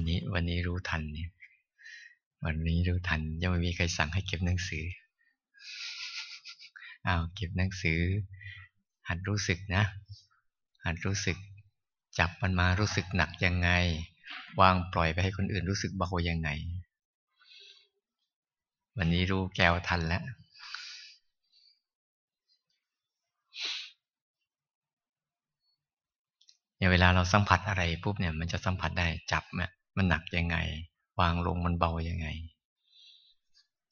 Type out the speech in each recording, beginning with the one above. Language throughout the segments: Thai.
วันนี้ วันนี้รู้ทันเนี่ยวันนี้รู้ทันยังไม่มีใครสั่งให้เก็บหนังสืออ้าวเก็บหนังสือ หัดรู้สึกนะ หัดรู้สึก จับมันมารู้สึกหนักยังไง วางปล่อยไปให้คนอื่นรู้สึกเบายังไง วันนี้รู้แก้วทันแล้วเนี่ยเวลาเราสัมผัสอะไรปุ๊บเนี่ย มันจะสัมผัสได้จับเนี่ย มันหนักยังไง วางลงมันเบายังไง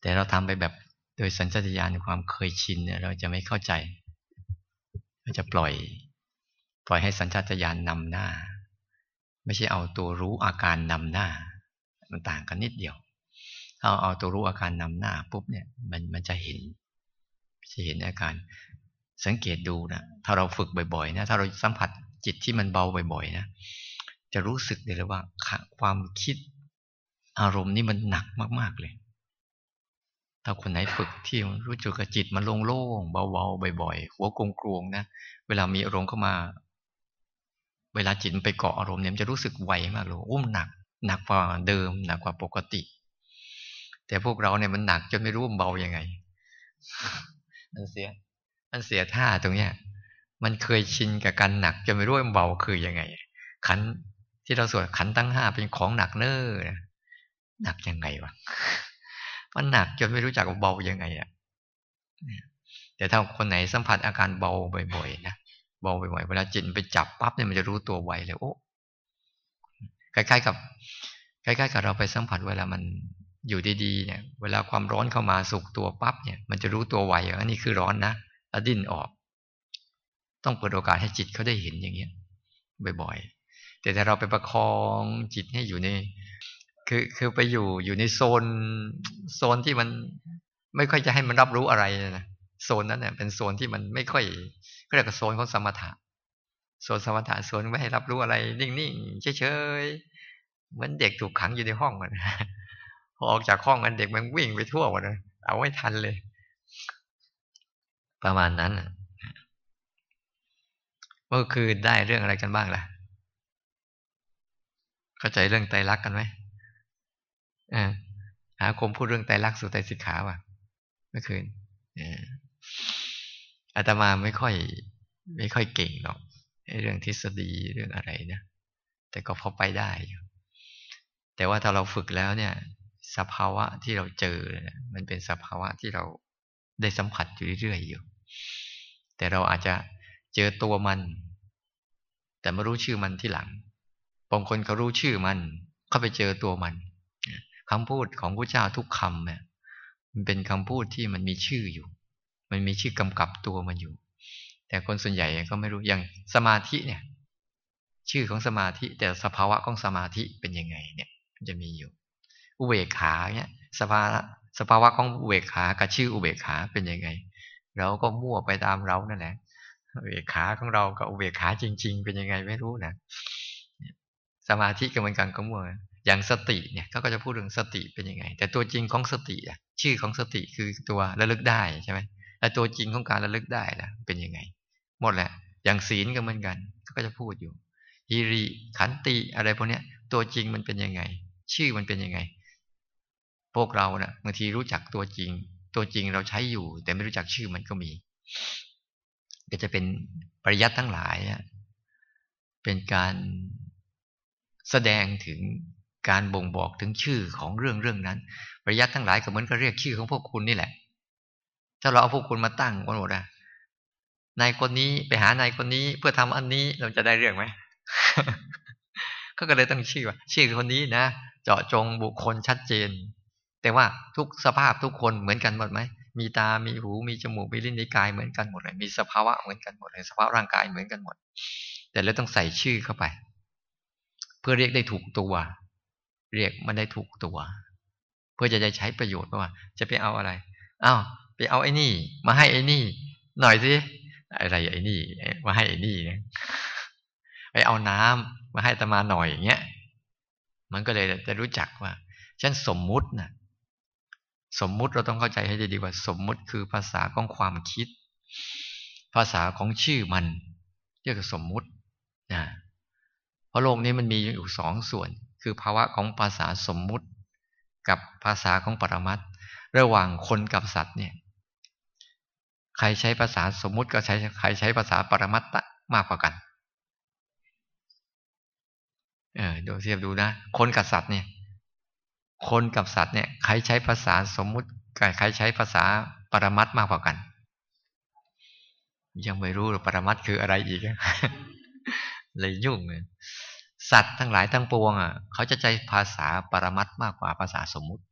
แต่เราทำไปแบบโดยสัญชาตญาณความเคยชินเนี่ยเราจะไม่เข้าใจเราจะปล่อย ปล่อยให้สัญชาตญาณนำหน้า ไม่ใช่เอาตัวรู้อาการนำหน้า มันต่างกันนิดเดียว ถ้าเอาตัวรู้อาการนำหน้าปุ๊บเนี่ยมันมันจะเห็นจะเห็นอาการสังเกตดูนะถ้าเราฝึกบ่อยๆนะถ้าเราสัมผัสจิตที่มันเบาบ่อยๆนะ จะรู้สึกเลยว่าความคิดอารมณ์นี่มันหนักมาก ๆเลย ถ้าคนไหนฝึกที่รู้จุกจิตมันโล่งๆเบาๆบ่อยๆ หัวกลวงนะ เวลามีอารมณ์เข้ามา เวลาจิตไปเกาะอารมณ์เนี่ยมันจะรู้สึกไวมากเลยอุ้มหนัก หนักกว่าเดิม หนักกว่าปกติ แต่พวกเราเนี่ยมันหนักจนไม่รู้เบายังไงมันเสียมันเสียท่าตรงเนี้ย มันเคยชินกับการหนักจะไม่รู้ว่าเบาคือยังไงขัน ที่เราสวดขันตั้งห้าเป็นของหนักเน้อหนักยังไงวะมันหนักจนไม่รู้จักเบายังไงอะแต่ถ้าคนไหนสัมผัสอาการเบาบ่อยๆนะเบาบ่อยๆเวลาจิตไปจับปั๊บเนี่ยมันจะรู้ตัวไวเลยโอ้คล้ายๆกับคล้ายๆกับเราไปสัมผัสเวลามันอยู่ดีๆเนี่ย เวลาความร้อนเข้ามาสุกตัวปั๊บเนี่ย มันจะรู้ตัวไวว่านี่คือร้อนนะแล้วดิ้นออก ต้องเปิดโอกาสให้จิตเขาได้เห็นอย่างเงี้ยบ่อยๆ แต่ถ้าเราไปประคองจิตให้อยู่ในคือคือไปอยู่อยู่ในโซนโซนที่มันไม่ค่อยจะให้มันรับรู้อะไรนะโซนนั้นเนี่ยเป็นโซนที่มันไม่ค่อยก็เรียกว่าโซนของสมถะโซนสมถะโซนไม่ให้รับรู้อะไร นิ่งๆเฉยๆเหมือนเด็กถูกขังอยู่ในห้องมันพอออกจากห้องมันเด็กมันวิ่งไปทั่วหมดเลยเอาไม่ทันเลย ประมาณนั้นเมื่อคืนได้เรื่องอะไรกันบ้างล่ะ เข้าใจเรื่องไตรลักษณ์กันไหมอ่าหาคมพูดเรื่องไตรลักษณ์สู่ไตรสิกขาว่ะเมื่อคืนอาตมาไม่ค่อย ไม่ค่อยเก่งหรอกเรื่องทฤษฎีเรื่องอะไรนะแต่ก็พอไปได้อยู่แต่ว่าถ้าเราฝึกแล้วเนี่ย สภาวะที่เราเจอมันเป็นสภาวะที่เราได้สัมผัสอยู่เรื่อยๆอยู่ แต่เราอาจจะเจอตัวมัน แต่ไม่รู้ชื่อมันที่หลัง บางคนเขารู้ชื่อมันเขาไปเจอตัวมันคำพูดของพระเจ้าทุกคำเนี่ยมันเป็นคำพูดที่มันมีชื่ออยู่ มันมีชื่อกำกับตัวมันอยู่ แต่คนส่วนใหญ่ก็ไม่รู้อย่างสมาธิเนี่ย ชื่อของสมาธิ แต่สภาวะของสมาธิเป็นยังไงเนี่ย มันจะมีอยู่ อุเบกขาเนี่ยสภาวะสภาวะของอุเบกขากับชื่ออุเบกขาเป็นยังไง เราก็มั่วไปตามเรานั่นแหละอุเบกขาของเรากับอุเบกขาจริง ๆ เป็นยังไงไม่รู้นะ สมาธิก็เหมือนกันก็มั่วอย่างสติเนี่ยเขาก็จะพูดถึงสติเป็นยังไง แต่ตัวจริงของสติอะชื่อของสติคือตัวระลึกได้ใช่ไหมแต่ตัวจริงของการระลึกได้ล่ะเป็นยังไง หมดแหละ อย่างศีลก็เหมือนกันเขาก็จะพูดอยู่ฮิริขันติอะไรพวกเนี้ย ตัวจริงมันเป็นยังไง ชื่อมันเป็นยังไง พวกเราเนะ่ะบางทีรู้จักตัวจริง ตัวจริงเราใช้อยู่ แต่ไม่รู้จักชื่อมันก็มี ก็จะเป็นปริยัติทั้งหลายเป็นการ แสดงถึงการบ่งบอกถึงชื่อของเรื่องเรื่องนั้นปริยัติทั้งหลายก็เหมือนกับเรียกชื่อของพวกคุณนี่แหละ ถ้าเราเอาพวกคุณมาตั้งกันหมดอะนายคนนี้ไปหานายคนนี้เพื่อทำอันนี้เราจะได้เรื่องไหมเขาก็เลยตั้งชื่อว่า ชื่อคนนี้นะเจาะจงบุคคลชัดเจน แต่ว่าทุกสภาพทุกคนเหมือนกันหมดไหมมีตา มีหู มีจมูก มีลิ้น มีกายเหมือนกันหมดเลย มีสภาวะเหมือนกันหมดเลย สภาพร่างกายเหมือนกันหมด แต่เราต้องใส่ชื่อเข้าไป พื่อเรียกได้ถูกตัว เรียกมันได้ถูกตัว เพื่อจะได้ใช้ประโยชน์ว่า จะไปเอาอะไรอ้าวไปเอาไอ้นี่ มาให้ไอ้นี่ หน่อยสิอะไรไอ้นี่ มาให้ไอ้นี่ไปเอาน้ำมาให้ตมาหน่อยอย่างเงี้ยมันก็เลยจะรู้จักว่าฉันสมมุตินะ่ะสมมุติเราต้องเข้าใจให้ดีว่า สมมุติคือภาษาของความคิด ภาษาของชื่อมัน เรียกว่าสมมุตินะ ราะโลกนี้มันมีอยู่สองส่วน คือภาวะของภาษาสมมุติ กับภาษาของปรมัตระหว่างคนกับสัตว์เนี่ย ใครใช้ภาษาสมมุติก็ใช้ใครใช้ภาษาปรมัตตมากกว่ากัน เออดูเทียบดูนะ คนกับสัตว์เนี่ย คนกับสัตว์เนี่ย ใครใช้ภาษาสมมุติกับใครใช้ภาษาปรมัตมากกว่ากัน ยังไม่รู้หรอกปรมัตคืออะไรอีก เลยยุ่งเลยสัตว์ทั้งหลายทั้งปวงอะเขาจะใช้ภาษาปรมัตมากกว่าภาษาสมมุติ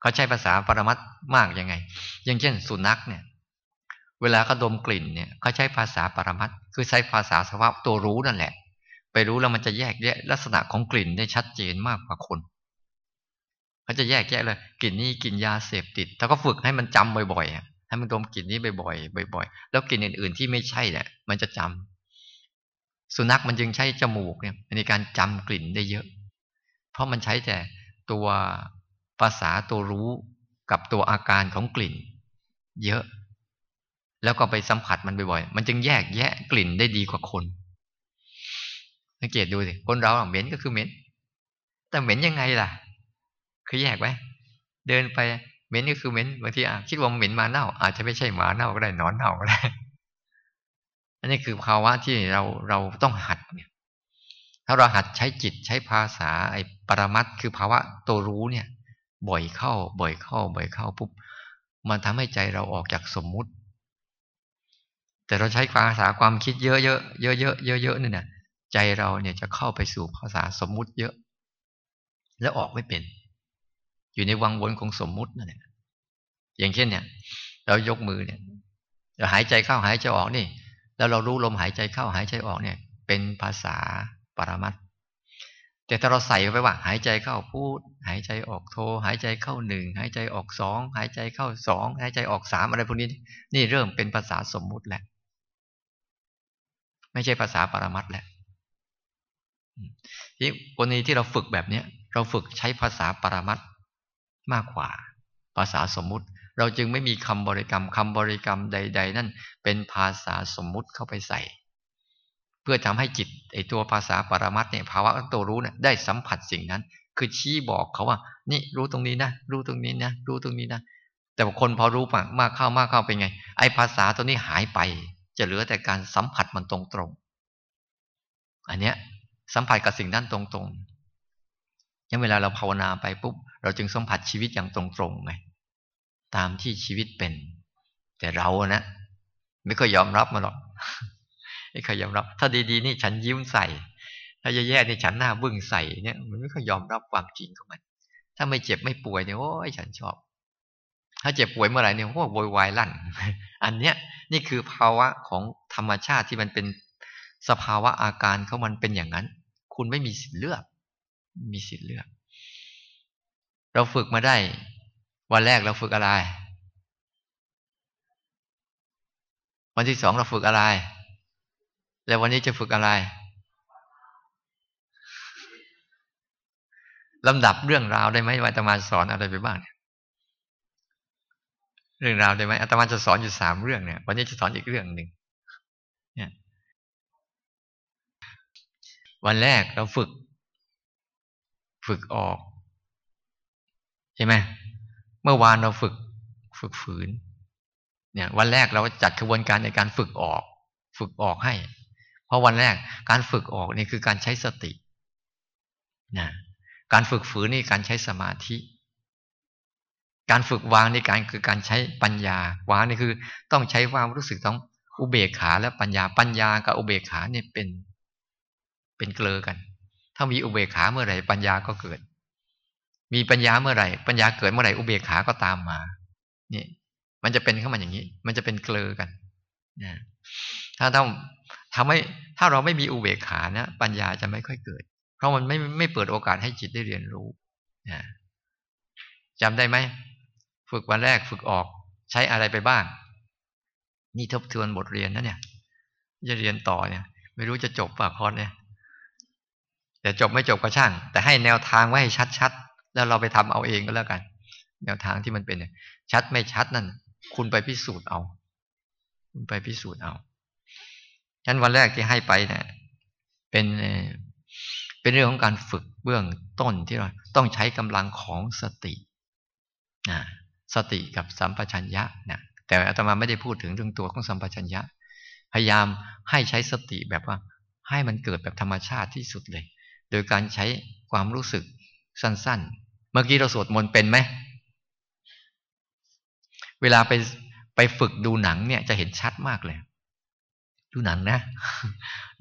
เขาใช้ภาษาปรมัตมากยังไง อย่างเช่น สุนัขเนี่ย เวลาเขาดมกลิ่นเนี่ยเขาใช้ภาษาปรมัตคือใช้ภาษาสภาพตัวรู้นั่นแหละ ไปรู้แล้วมันจะแยกแยะลักษณะของกลิ่นได้ชัดเจนมากกว่าคนเขาจะแยกแยะเลยกลิ่นนี้กลิ่นยาเสพติดถ้าก็ฝึกให้มันจำบ่อยๆ ให้มันดมกลิ่นนี้บ่อยๆบ่อยๆแล้วกลิ่นอื่น ๆ ที่ไม่ใช่เนี่ยมันจะจำสุนัขมันจึงใช้จมูกเนี่ยในการจำกลิ่นได้เยอะ เพราะมันใช้แต่ตัวภาษาตัวรู้กับตัวอาการของกลิ่น เยอะ แล้วก็ไปสัมผัสมันบ่อยๆมันจึงแยกแยะกลิ่นได้ดีกว่าคนสังเกตดูสิคนเราเหม็นก็คือเหม็นแต่เหม็นยังไงล่ะ คือแยกไว้ เดินไป เหม็นก็คือเหม็นบางทีอะคิดว่าเหม็นมาเน่า อาจจะไม่ใช่หมาเน่าก็ได้นอนเน่าก็ได้ อันนี้คือภาวะที่เราเราต้องหัดเนี่ย ถ้าเราหัดใช้จิตใช้ภาษาไอ้ปรมัตคือภาวะตัวรู้เนี่ย บ่อยเข้า บ่อยเข้า บ่อยเข้าปุ๊บมันทำให้ใจเราออกจากสมมุติ แต่เราใช้ภาษาความคิดเยอะเยอะเยอะเยอะเยอะเนี่นะใจเราเนี่ยจะเข้าไปสู่ภาษาสมมุติเยอะ แล้วออกไม่เป็น อยู่ในวังวนของสมมุตินั่นแหละอย่างเช่นเนี่ย เรายกมือเนี่ยเราหายใจเข้าหายใจออกนี่ แล้วเรารู้ลมหายใจเข้าหายใจออกเนี่ย เป็นภาษาปรมัตแต่ถ้าเราใส่ไปว่า หายใจเข้าพูด หายใจออกโท หายใจเข้าหนึ่งหายใจออกสองหายใจเข้าสองหายใจออกสามอะไรพวกนี้ นี่เริ่มเป็นภาษาสมมุติแหละ ไม่ใช่ภาษาปรมัตแหละที่กรณีที่เราฝึกแบบเนี้ย เราฝึกใช้ภาษาปรมัต มากกว่า ภาษาสมมุติ เราจึงไม่มีคำบริกรรมคำบริกรรมใด ๆ นั่นเป็นภาษาสมมุติเข้าไปใส่ เพื่อทำให้จิตไอตัวภาษาปรมัตเนี่ยภาวะตัวรู้เนี่ยได้สัมผัสสิ่งนั้น คือชี้บอกเขาว่า นี่รู้ตรงนี้นะ รู้ตรงนี้นะ รู้ตรงนี้นะ แต่คนพอรู้มากมากเข้ามากเข้าเป็นไง ไอภาษาตัวนี้หายไป จะเหลือแต่การสัมผัสมันตรงๆอันเนี้ยสัมผัสกับสิ่งนั้นตรงๆยังเวลาเราภาวนาไปปุ๊บ เราจึงสัมผัสชีวิตอย่างตรงๆไงตามที่ชีวิตเป็น แต่เรานะไม่ค่อยยอมรับมาหรอกไม่ค่อยยอมรับ ถ้าดีๆนี่ฉันยิ้มใส่ ถ้าแย่ๆนี่ฉันหน้าบึ้งใส่เนี่ย มันไม่ค่อยยอมรับความจริงของมัน ถ้าไม่เจ็บไม่ป่วยเนี่ยโอ้ยฉันชอบ ถ้าเจ็บป่วยเมื่อไหร่เนี่ยโอ้โวยวายลั่น อันเนี้ยนี่คือภาวะของธรรมชาติที่มันเป็นสภาวะอาการเขามันเป็นอย่างนั้น คุณไม่มีสิทธิ์เลือก มีสิทธิ์เลือก เราฝึกมาได้ วันแรกเราฝึกอะไร วันที่สองเราฝึกอะไร แล้ววันนี้จะฝึกอะไรลำดับเรื่องราวได้ไหมว่าอาตมาสอนอะไรไปบ้างเรื่องราวได้ไหมอาตมาจะสอนอยู่สามเรื่องเนี่ย วันนี้จะสอนอีกเรื่องหนึ่งเนี่ย วันแรกเราฝึก ฝึกออก ใช่ไหมเมื่อวานเราฝึกฝึกฝืน เนี่ย วันแรกเราจัดกระบวนการในการฝึกออก ฝึกออกให้ เพราะวันแรกการฝึกออกนี่คือการใช้สตินะการฝึกฝืนนี่การใช้สมาธิ การฝึกวางนี่การคือการใช้ปัญญาวางนี่คือ ต้องใช้ความรู้สึกต้องอุเบกขาและปัญญาปัญญากับอุเบกขาเนี่ยเป็นเป็นเกลอกัน ถ้ามีอุเบกขาเมื่อไหร่ปัญญาก็เกิด มีปัญญาเมื่อไหร่ ปัญญาเกิดเมื่อไหร่อุเบกขาก็ตามมานี่มันจะเป็นเข้ามาอย่างนี้ มันจะเป็นเกลือกันนะถ้าต้องทำให้ถ้าเราไม่มีอุเบกขานะปัญญาจะไม่ค่อยเกิด เพราะมันไม่ไม่เปิดโอกาสให้จิตได้เรียนรู้นะจำได้ไหมฝึกวันแรกฝึกออกใช้อะไรไปบ้าง นี่ทบทวนบทเรียนนะเนี่ย จะเรียนต่อเนี่ย ไม่รู้จะจบป่ะคอนเนี่ยแต่จบไม่จบก็ช่าง แต่ให้แนวทางไว้ให้ชัด แล้วเราไปทำเอาเองก็แล้วกัน แนวทางที่มันเป็นชัดไม่ชัดนั่น คุณไปพิสูจน์เอา คุณไปพิสูจน์เอาฉะนั้นวันแรกที่ให้ไปเนะี่ยเป็นเป็นเรื่องของการฝึกเบื้องต้นที่เราต้องใช้กำลังของสตินะสติกับสัมปชัญญะนะแต่อาตมาไม่ได้พูดถึงเรื่องตัวของสัมปชัญญะ พยายามให้ใช้สติแบบว่า ให้มันเกิดแบบธรรมชาติที่สุดเลย โดยการใช้ความรู้สึกสั้นๆ เมื่อกี้เราสวดมนต์เป็นไหม เวลาไปไปฝึกดูหนังเนี่ยจะเห็นชัดมากเลย ดูหนังนะ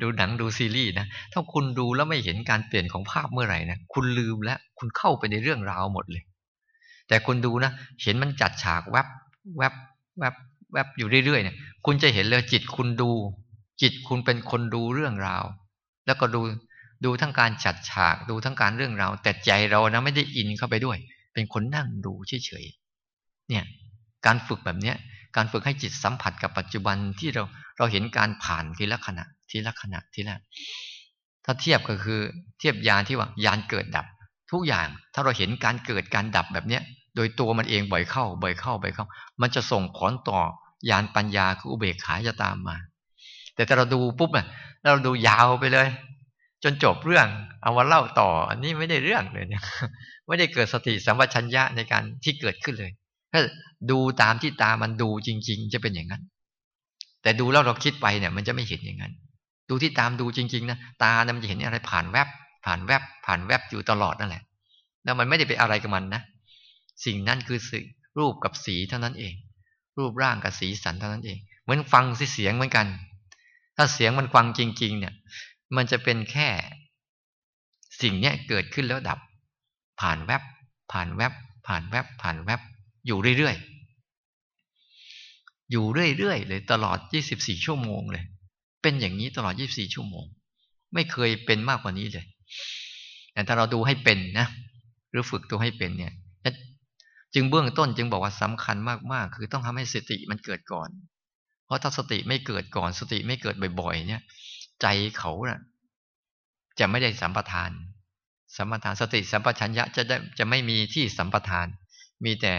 ดูหนังดูซีรีส์นะ ถ้าคุณดูแล้วไม่เห็นการเปลี่ยนของภาพเมื่อไหร่นะ คุณลืมแล้ว คุณเข้าไปในเรื่องราวหมดเลย แต่คุณดูนะ เห็นมันจัดฉากแวบแวบแวบแวบอยู่เรื่อยๆเนี่ย คุณจะเห็นเลยจิตคุณดู จิตคุณเป็นคนดูเรื่องราว แล้วก็ดู ดูทั้งการจัดฉาก ดูทั้งการเรื่องราวแต่ใจเรานะไม่ได้อินเข้าไปด้วย เป็นคนนั่งดูเฉยๆเนี่ย การฝึกแบบเนี้ย การฝึกให้จิตสัมผัสกับปัจจุบันที่เราเราเห็นการผ่านทีละขณะ ทีละขณะทีละถ้าเทียบก็คือเทียบยานที่ว่ายานเกิดดับ ทุกอย่างถ้าเราเห็นการเกิดการดับแบบเนี้ย โดยตัวมันเองบ่อยเข้า บ่อยเข้าบ่อยเข้า มันจะส่งผลต่อยานปัญญาคืออุเบกขาจะตามมา แต่ถ้าเราดูปุ๊บอะเราดูยาวไปเลย จนจบเรื่องเอามาเล่าต่อ อันนี้ไม่ได้เรื่องเลยเนี่ยไม่ได้เกิดสติสัมปชัญญะในการที่เกิดขึ้นเลยถ้าดูตามที่ตามันดูจริง ๆ จะเป็นอย่างนั้น แต่ดูแล้วเราคิดไปเนี่ย มันจะไม่เห็นอย่างนั้น ดูที่ตามดูจริง ๆ นะตาเนี่ยมันจะเห็นอะไรผ่านแวบ ผ่านแวบ ผ่านแวบอยู่ตลอดนั่นแหละ แล้วมันไม่ได้เป็นอะไรกับมันนะสิ่งนั้นคือสิ่รูปกับสีเท่านั้นเอง รูปร่างกับสีสันเท่านั้นเอง เหมือนฟังเสียงเหมือนกัน ถ้าเสียงมันฟังจริง ๆ เนี่ย มันจะเป็นแค่ สิ่งเนี้ยเกิดขึ้นแล้วดับ ผ่านแวบ ผ่านแวบ ผ่านแวบ ผ่านแวบ อยู่เรื่อยๆ อยู่เรื่อยๆเลยตลอด 24 ชั่วโมงเลย เป็นอย่างนี้ตลอด 24 ชั่วโมง ไม่เคยเป็นมากกว่านี้เลยแต่ถ้าเราดูให้เป็นนะ หรือฝึกตัวให้เป็นเนี่ย จึงเบื้องต้นจึงบอกว่าสำคัญมากๆ คือต้องทำให้สติมันเกิดก่อน เพราะถ้าสติไม่เกิดก่อน สติไม่เกิดบ่อย ๆ เนี่ย ใจเขาน่ะ จะไม่ได้สัมปทาน สัมปทานสติสัมปชัญญะจะได้จะไม่มีที่สัมปทาน มีแต่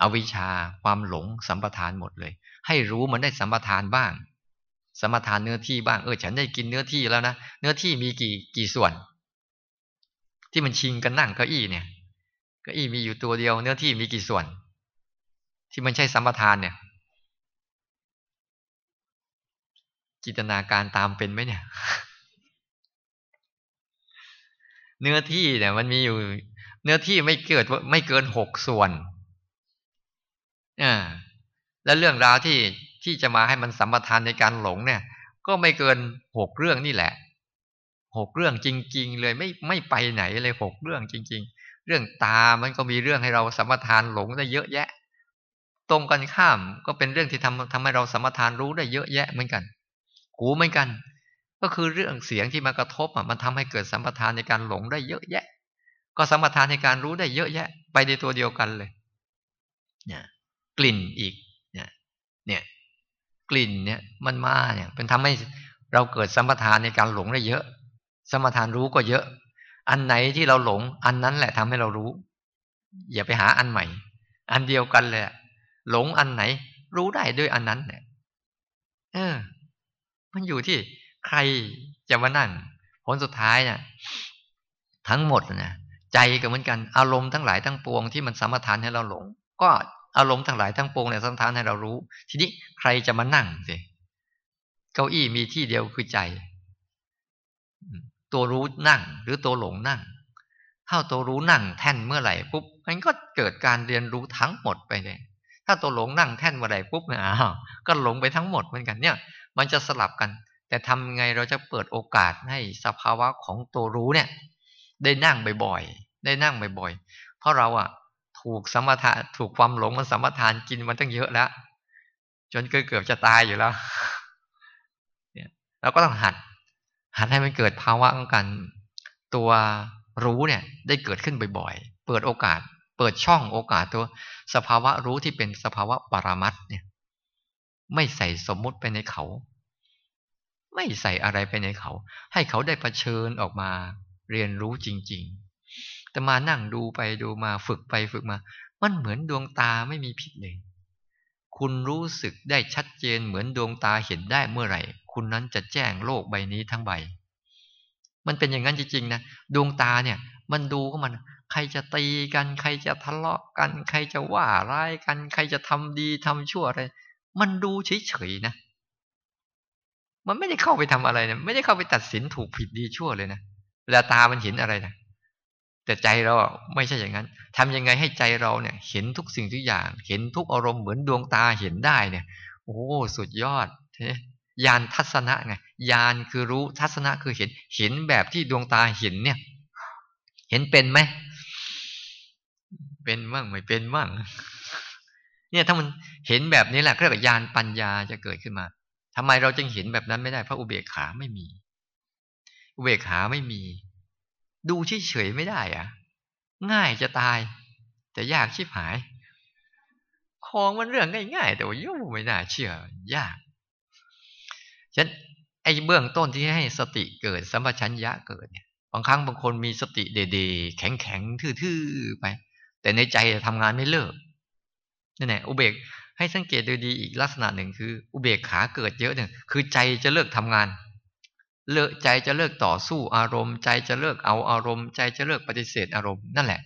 อวิชชาความหลงสัมปทานหมดเลย ให้รู้มันได้สัมปทานบ้าง สัมปทานเนื้อที่บ้างเออฉันได้กินเนื้อที่แล้วนะเนื้อที่มีกี่กี่ส่วน ที่มันชิงกันนั่งเก้าอี้เนี่ยเก้าอี้มีอยู่ตัวเดียว เนื้อที่มีกี่ส่วน ที่มันใช่สัมปทานเนี่ย จินตนาการตามเป็นไหมเนี่ย เนื้อที่เนี่ยมันมีอยู่ เนื้อที่ไม่เกิดไม่เกินหกส่วนอ่าและเรื่องราวที่ที่จะมาให้มันสัมปทานในการหลงเนี่ย ก็ไม่เกินหกเรื่องนี่แหละหกเรื่องจริง ๆ เลยไม่ไม่ไปไหนเลยหกเรื่องจริง ๆ เรื่องตามันก็มีเรื่องให้เราสัมปทานหลงได้เยอะแยะ ตรงกันข้ามก็เป็นเรื่องที่ทำทำให้เราสัมปทานรู้ได้เยอะแยะเหมือนกัน หูเหมือนกัน ก็คือเรื่องเสียงที่มากระทบมันทำให้เกิดสัมปทานในการหลงได้เยอะแยะ ก็สัมถานในการรู้ได้เยอะแยะ ไปในตัวเดียวกันเลยเนี่ยกลิ่นอีกเนี่ยเนี่ยกลิ่นเนี่ยมันมาเนี่ยเป็นทำให้เราเกิดสัมถานในการหลงได้เยอะสมถานรู้ก็เยอะ อันไหนที่เราหลง อันนั้นแหละทำให้เรารู้ อย่าไปหาอันใหม่ อันเดียวกันเลยหลงอันไหน รู้ได้ด้วยอันนั้นเนี่ยเออ มันอยู่ที่ใครจะมานั่งผลสุดท้ายเนี่ยทั้งหมดนะใจก็เหมือนกัน อารมณ์ทั้งหลายทั้งปวงที่มันสมทานให้เราหลง ก็อารมณ์ทั้งหลายทั้งปวงเนี่ยสมทานให้เรารู้ ทีนี้ใครจะมานั่งสิเก้าอี้มีที่เดียวคือใจ ตัวรู้นั่ง หรือตัวหลงนั่งถ้าตัวรู้นั่งแท่นเมื่อไหร่ปุ๊บมันก็เกิดการเรียนรู้ทั้งหมดไปเลยถ้าตัวหลงนั่งแท่นเมื่อไหร่ปุ๊บเนี่ยอ้าวก็หลงไปทั้งหมดเหมือนกันเนี่ย มันจะสลับกัน แต่ทำไงเราจะเปิดโอกาสให้สภาวะของตัวรู้เนี่ย ได้นั่งบ่อยๆ ได้นั่งบ่อยๆ เพราะเราอะถูกสมถะถูกความหลงมันสมทานกินมันตั้งเยอะแล้ว จนเกือบจะตายอยู่แล้วเนี่ยเราก็ต้องหัด หัดให้มันเกิดภาวะของการตัวรู้เนี่ยได้เกิดขึ้นบ่อยๆ เปิดโอกาส เปิดช่องโอกาสตัวสภาวะรู้ที่เป็นสภาวะปรามัดเนี่ย ไม่ใส่สมมุติไปในเขา ไม่ใส่อะไรไปในเขา ให้เขาได้เผชิญออกมา เรียนรู้จริง ๆ แต่มานั่งดูไปดูมาฝึกไปฝึกมา มันเหมือนดวงตาไม่มีผิดเลย คุณรู้สึกได้ชัดเจนเหมือนดวงตาเห็นได้เมื่อไหร่ คุณนั้นจะแจ้งโลกใบนี้ทั้งใบ มันเป็นอย่างนั้นจริงๆนะดวงตาเนี่ย มันดูก็มันใครจะตีกัน ใครจะทะเลาะกัน ใครจะว่าร้ายกัน ใครจะทำดีทำชั่วอะไร มันดูเฉยๆนะ มันไม่ได้เข้าไปทำอะไรนะไม่ได้เข้าไปตัดสินถูกผิดดีชั่วเลยนะเวลาตามันเห็นอะไรนะแต่ใจเราไม่ใช่อย่างนั้นทำยังไงให้ใจเราเนี่ย เห็นทุกสิ่งทุกอย่าง เห็นทุกอารมณ์เหมือนดวงตาเห็นได้เนี่ย โอ้สุดยอดญาณทัศนะไงญาณคือรู้ทัศนะคือเห็น เห็นแบบที่ดวงตาเห็นเนี่ย เห็นเป็นไหมเป็นมั่งไม่เป็นมั่ง เนี่ยถ้ามันเห็นแบบนี้แหละเรียกว่าญาณปัญญาจะเกิดขึ้นมาทำไมเราจึงเห็นแบบนั้นไม่ได้เพราะอุเบกขาไม่มี อุเบกขาไม่มี ดูเฉยๆไม่ได้อะง่ายจะตาย แต่ยากชิบหาย ของมันเรื่องง่ายๆแต่ว่ายุ่ไม่น่าเชื่อยากฉะนั้นไอ้เบื้องต้นที่ให้สติเกิดสัมปชัญญะเกิดเนี่ยบางครั้งบางคนมีสติเดๆแข็งๆทื่อๆไป แต่ในใจทำงานไม่เลิก นั่นแหละอุเบกให้สังเกตดูดีอีกลักษณะหนึ่งคือ อุเบกขาเกิดเยอะหนึ่งคือใจจะเลิกทำงาน เลิกใจจะเลิกต่อสู้อารมณ์ ใจจะเลิกเอาอารมณ์ ใจจะเลิกปฏิเสธอารมณ์นั่นแหละ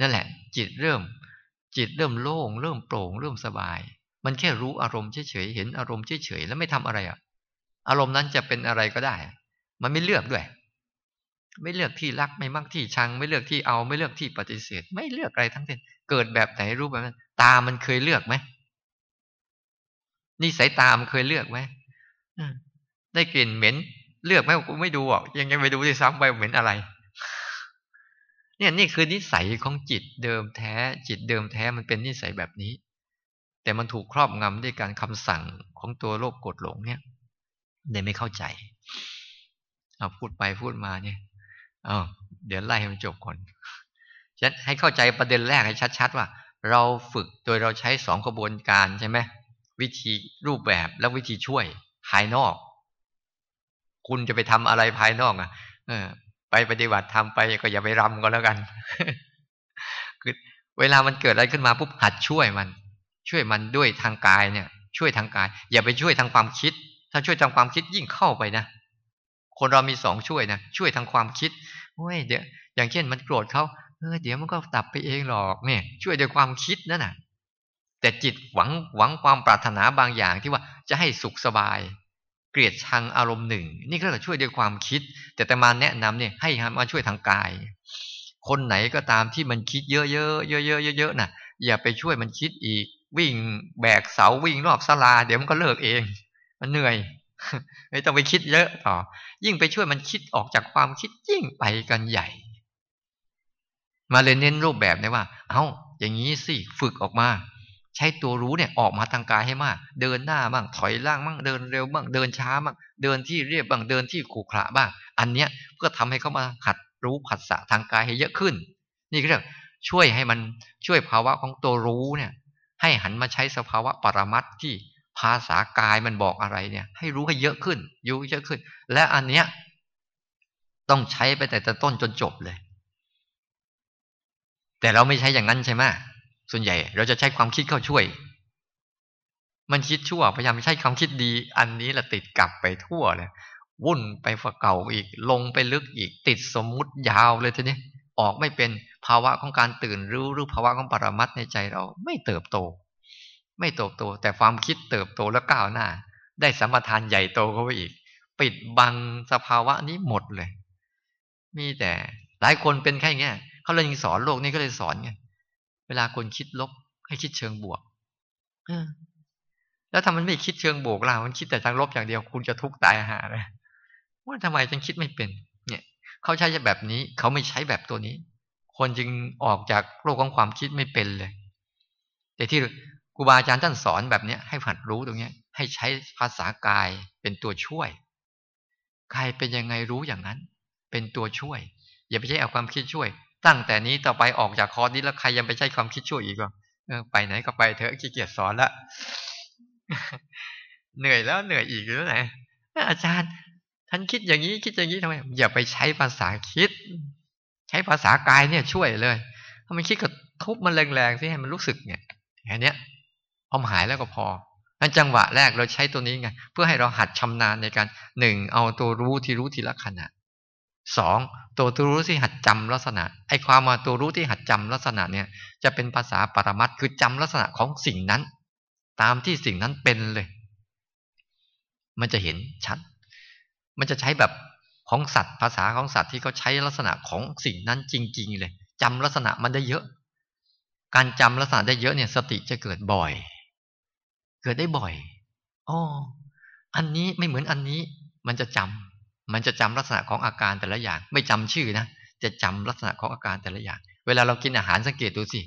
นั่นแหละ จิตเริ่ม จิตเริ่มโล่ง เริ่มโปร่ง เริ่มสบาย มันแค่รู้อารมณ์เฉยๆเห็นอารมณ์เฉยๆแล้วไม่ทำอะไรอะ อารมณ์นั้นจะเป็นอะไรก็ได้ มันไม่เลือกด้วย ไม่เลือกที่รักไม่มักที่ชัง ไม่เลือกที่เอาไม่เลือกที่ปฏิเสธ ไม่เลือกอะไรทั้งสิ้น เกิดแบบไหนรู้แบบนั้น ตามันเคยเลือกไหมนี่สายตามันเคยเลือกไหมได้กลิ่นเหม็น เลือกไหมกูไม่ดูอะยังยังไปดูที่ซ้ำไปเหม็นอะไร เนี่ยนี่คือนิสัยของจิตเดิมแท้ จิตเดิมแท้มันเป็นนิสัยแบบนี้ แต่มันถูกครอบงำด้วยการคำสั่งของตัวโลกกดหลงเนี่ยเลยไม่เข้าใจเอาพูดไปพูดมาเนี่ยเอาเดี๋ยวไล่ให้มันจบก่อน ฉันให้เข้าใจประเด็นแรกให้ชัด ๆ ว่า เราฝึกโดยเราใช้สองกระบวนการใช่ไหมวิธีรูปแบบและวิธีช่วยภายนอก คุณจะไปทำอะไรภายนอกอะ เออ ไปปฏิบัติทำไปก็อย่าไปรำก็แล้วกันคือเวลามันเกิดอะไรขึ้นมาปุ๊บหัดช่วยมัน ช่วยมันด้วยทางกายเนี่ย ช่วยทางกาย อย่าไปช่วยทางความคิด ถ้าช่วยทางความคิดยิ่งเข้าไปนะคนเรามีสองช่วยนะช่วยทางความคิดเฮ้ยเดี๋ยวอย่างเช่นมันโกรธเขา เออเดี๋ยวมันก็ตับไปเองหรอกเนี่ย ช่วยด้วยความคิดนั่นน่ะ แต่จิตหวังหวังความปรารถนาบางอย่างที่ว่าจะให้สุขสบาย เกลียดชังอารมณ์หนึ่ง นี่ก็จะช่วยด้วยความคิด แต่แต่มาแนะนำเนี่ยให้มาช่วยทางกาย คนไหนก็ตามที่มันคิดเยอะๆเยอะๆเยอะๆน่ะ อย่าไปช่วยมันคิดอีก วิ่งแบกเสาวิ่งรอบศาลา เดี๋ยวมันก็เลิกเอง มันเหนื่อยไม่ต้องไปคิดเยอะต่อ ยิ่งไปช่วยมันคิดออกจากความคิดยิ่งไปกันใหญ่ มาเลยเน้นรูปแบบนี้ว่า เอา้า อย่างนี้สิฝึกออกมา ใช้ตัวรู้เนี่ยออกมาทางกายให้มาก เดินหน้าบ้างถอยล่างบ้างเดินเร็วบ้างเดินช้าบ้างเดินที่เรียบบ้างเดินที่ขรุขระบ้าง อันเนี้ยเพื่อทำให้เขามาหัดรู้ผัสสะทางกายให้เยอะขึ้น นี่เรียกช่วยให้มันช่วยภาวะของตัวรู้เนี่ย ให้หันมาใช้สภาวะปรมัตที่ภาษากายมันบอกอะไรเนี่ย ให้รู้ให้เยอะขึ้น ยุ่เยอะขึ้น และอันเนี้ยต้องใช้ไปแต่ต้นจนจบเลย แต่เราไม่ใช้อย่างนั้นใช่ไหมส่วนใหญ่ เราจะใช้ความคิดเข้าช่วย มันคิดชั่วพยายามใช้ความคิดดี อันนี้แหละติดกลับไปทั่วเลยวุ่นไปฝักเก่าอีก ลงไปลึกอีก ติดสมมุติยาวเลยทีนี้ออกไม่เป็นภาวะของการตื่นรู้หรือภาวะของปรมัตในใจเราไม่เติบโต ไม่โตโต แต่ความคิดเติบโตและก้าวหน้า ได้สัมปทานใหญ่โตเข้าไปอีก ปิดบังสภาวะนี้หมดเลย มีแต่หลายคนเป็นแค่เงี้ย เขาเลยยังสอนโลกนี้ก็เลยสอนไงเวลาคนคิดลบให้คิดเชิงบวกเออแล้วถ้ามันไม่คิดเชิงบวกล่ะมันคิดแต่ทางลบอย่างเดียว คุณจะทุกข์ตายหาเลยว่าทำไมจึงคิดไม่เป็น เนี่ยเขาใช้แบบนี้ เขาไม่ใช้แบบตัวนี้ คนจึงออกจากโลกของความคิดไม่เป็นเลย แต่ที่ครูบาอาจารย์ท่านสอนแบบเนี้ยให้ผัดรู้ตรงเนี้ย ให้ใช้ภาษากายเป็นตัวช่วยกายเป็นยังไงรู้อย่างนั้น เป็นตัวช่วย อย่าไปใช้เอาความคิดช่วย ตั้งแต่นี้ต่อไปออกจากคอร์สนี้แล้วใครยังไปใช้ความคิดช่วยอีกอะไปไหนก็ไปเถอะขี้เกียจสอนละเหนื่อยแล้วเหนื่อยอีกหรือไงอาจารย์ท่านคิดอย่างนี้คิดอย่างนี้ทำไมอย่าไปใช้ภาษาคิด ใช้ภาษากายเนี่ยช่วยเลยถ้ามันคิดก็ทุบมันแรงๆสิให้มันรู้สึกเนี่ยแค่นี้พอหายแล้วก็พอนั้นจังหวะแรกเราใช้ตัวนี้ไงเพื่อให้เราหัดชำนาญในการหนึ่งเอาตัวรู้ที่รู้ทีละขณะ สองตัวตัวรู้ที่หัดจำลักษณะไอ้ความมาตัวรู้ที่หัดจำลักษณะเนี่ย จะเป็นภาษาปรมัตคือจำลักษณะของสิ่งนั้น ตามที่สิ่งนั้นเป็นเลย มันจะเห็นชัด มันจะใช้แบบของสัตว์ ภาษาของสัตว์ที่เขาใช้ลักษณะของสิ่งนั้นจริง ๆ เลยจำลักษณะมันได้เยอะ การจำลักษณะได้เยอะเนี่ย สติจะเกิดบ่อย เกิดได้บ่อยอ๋ออันนี้ไม่เหมือนอันนี้ มันจะจำ มันจะจำลักษณะของอาการแต่ละอย่าง ไม่จำชื่อนะจะจำลักษณะของอาการแต่ละอย่าง เวลาเรากินอาหารสังเกตดูสิ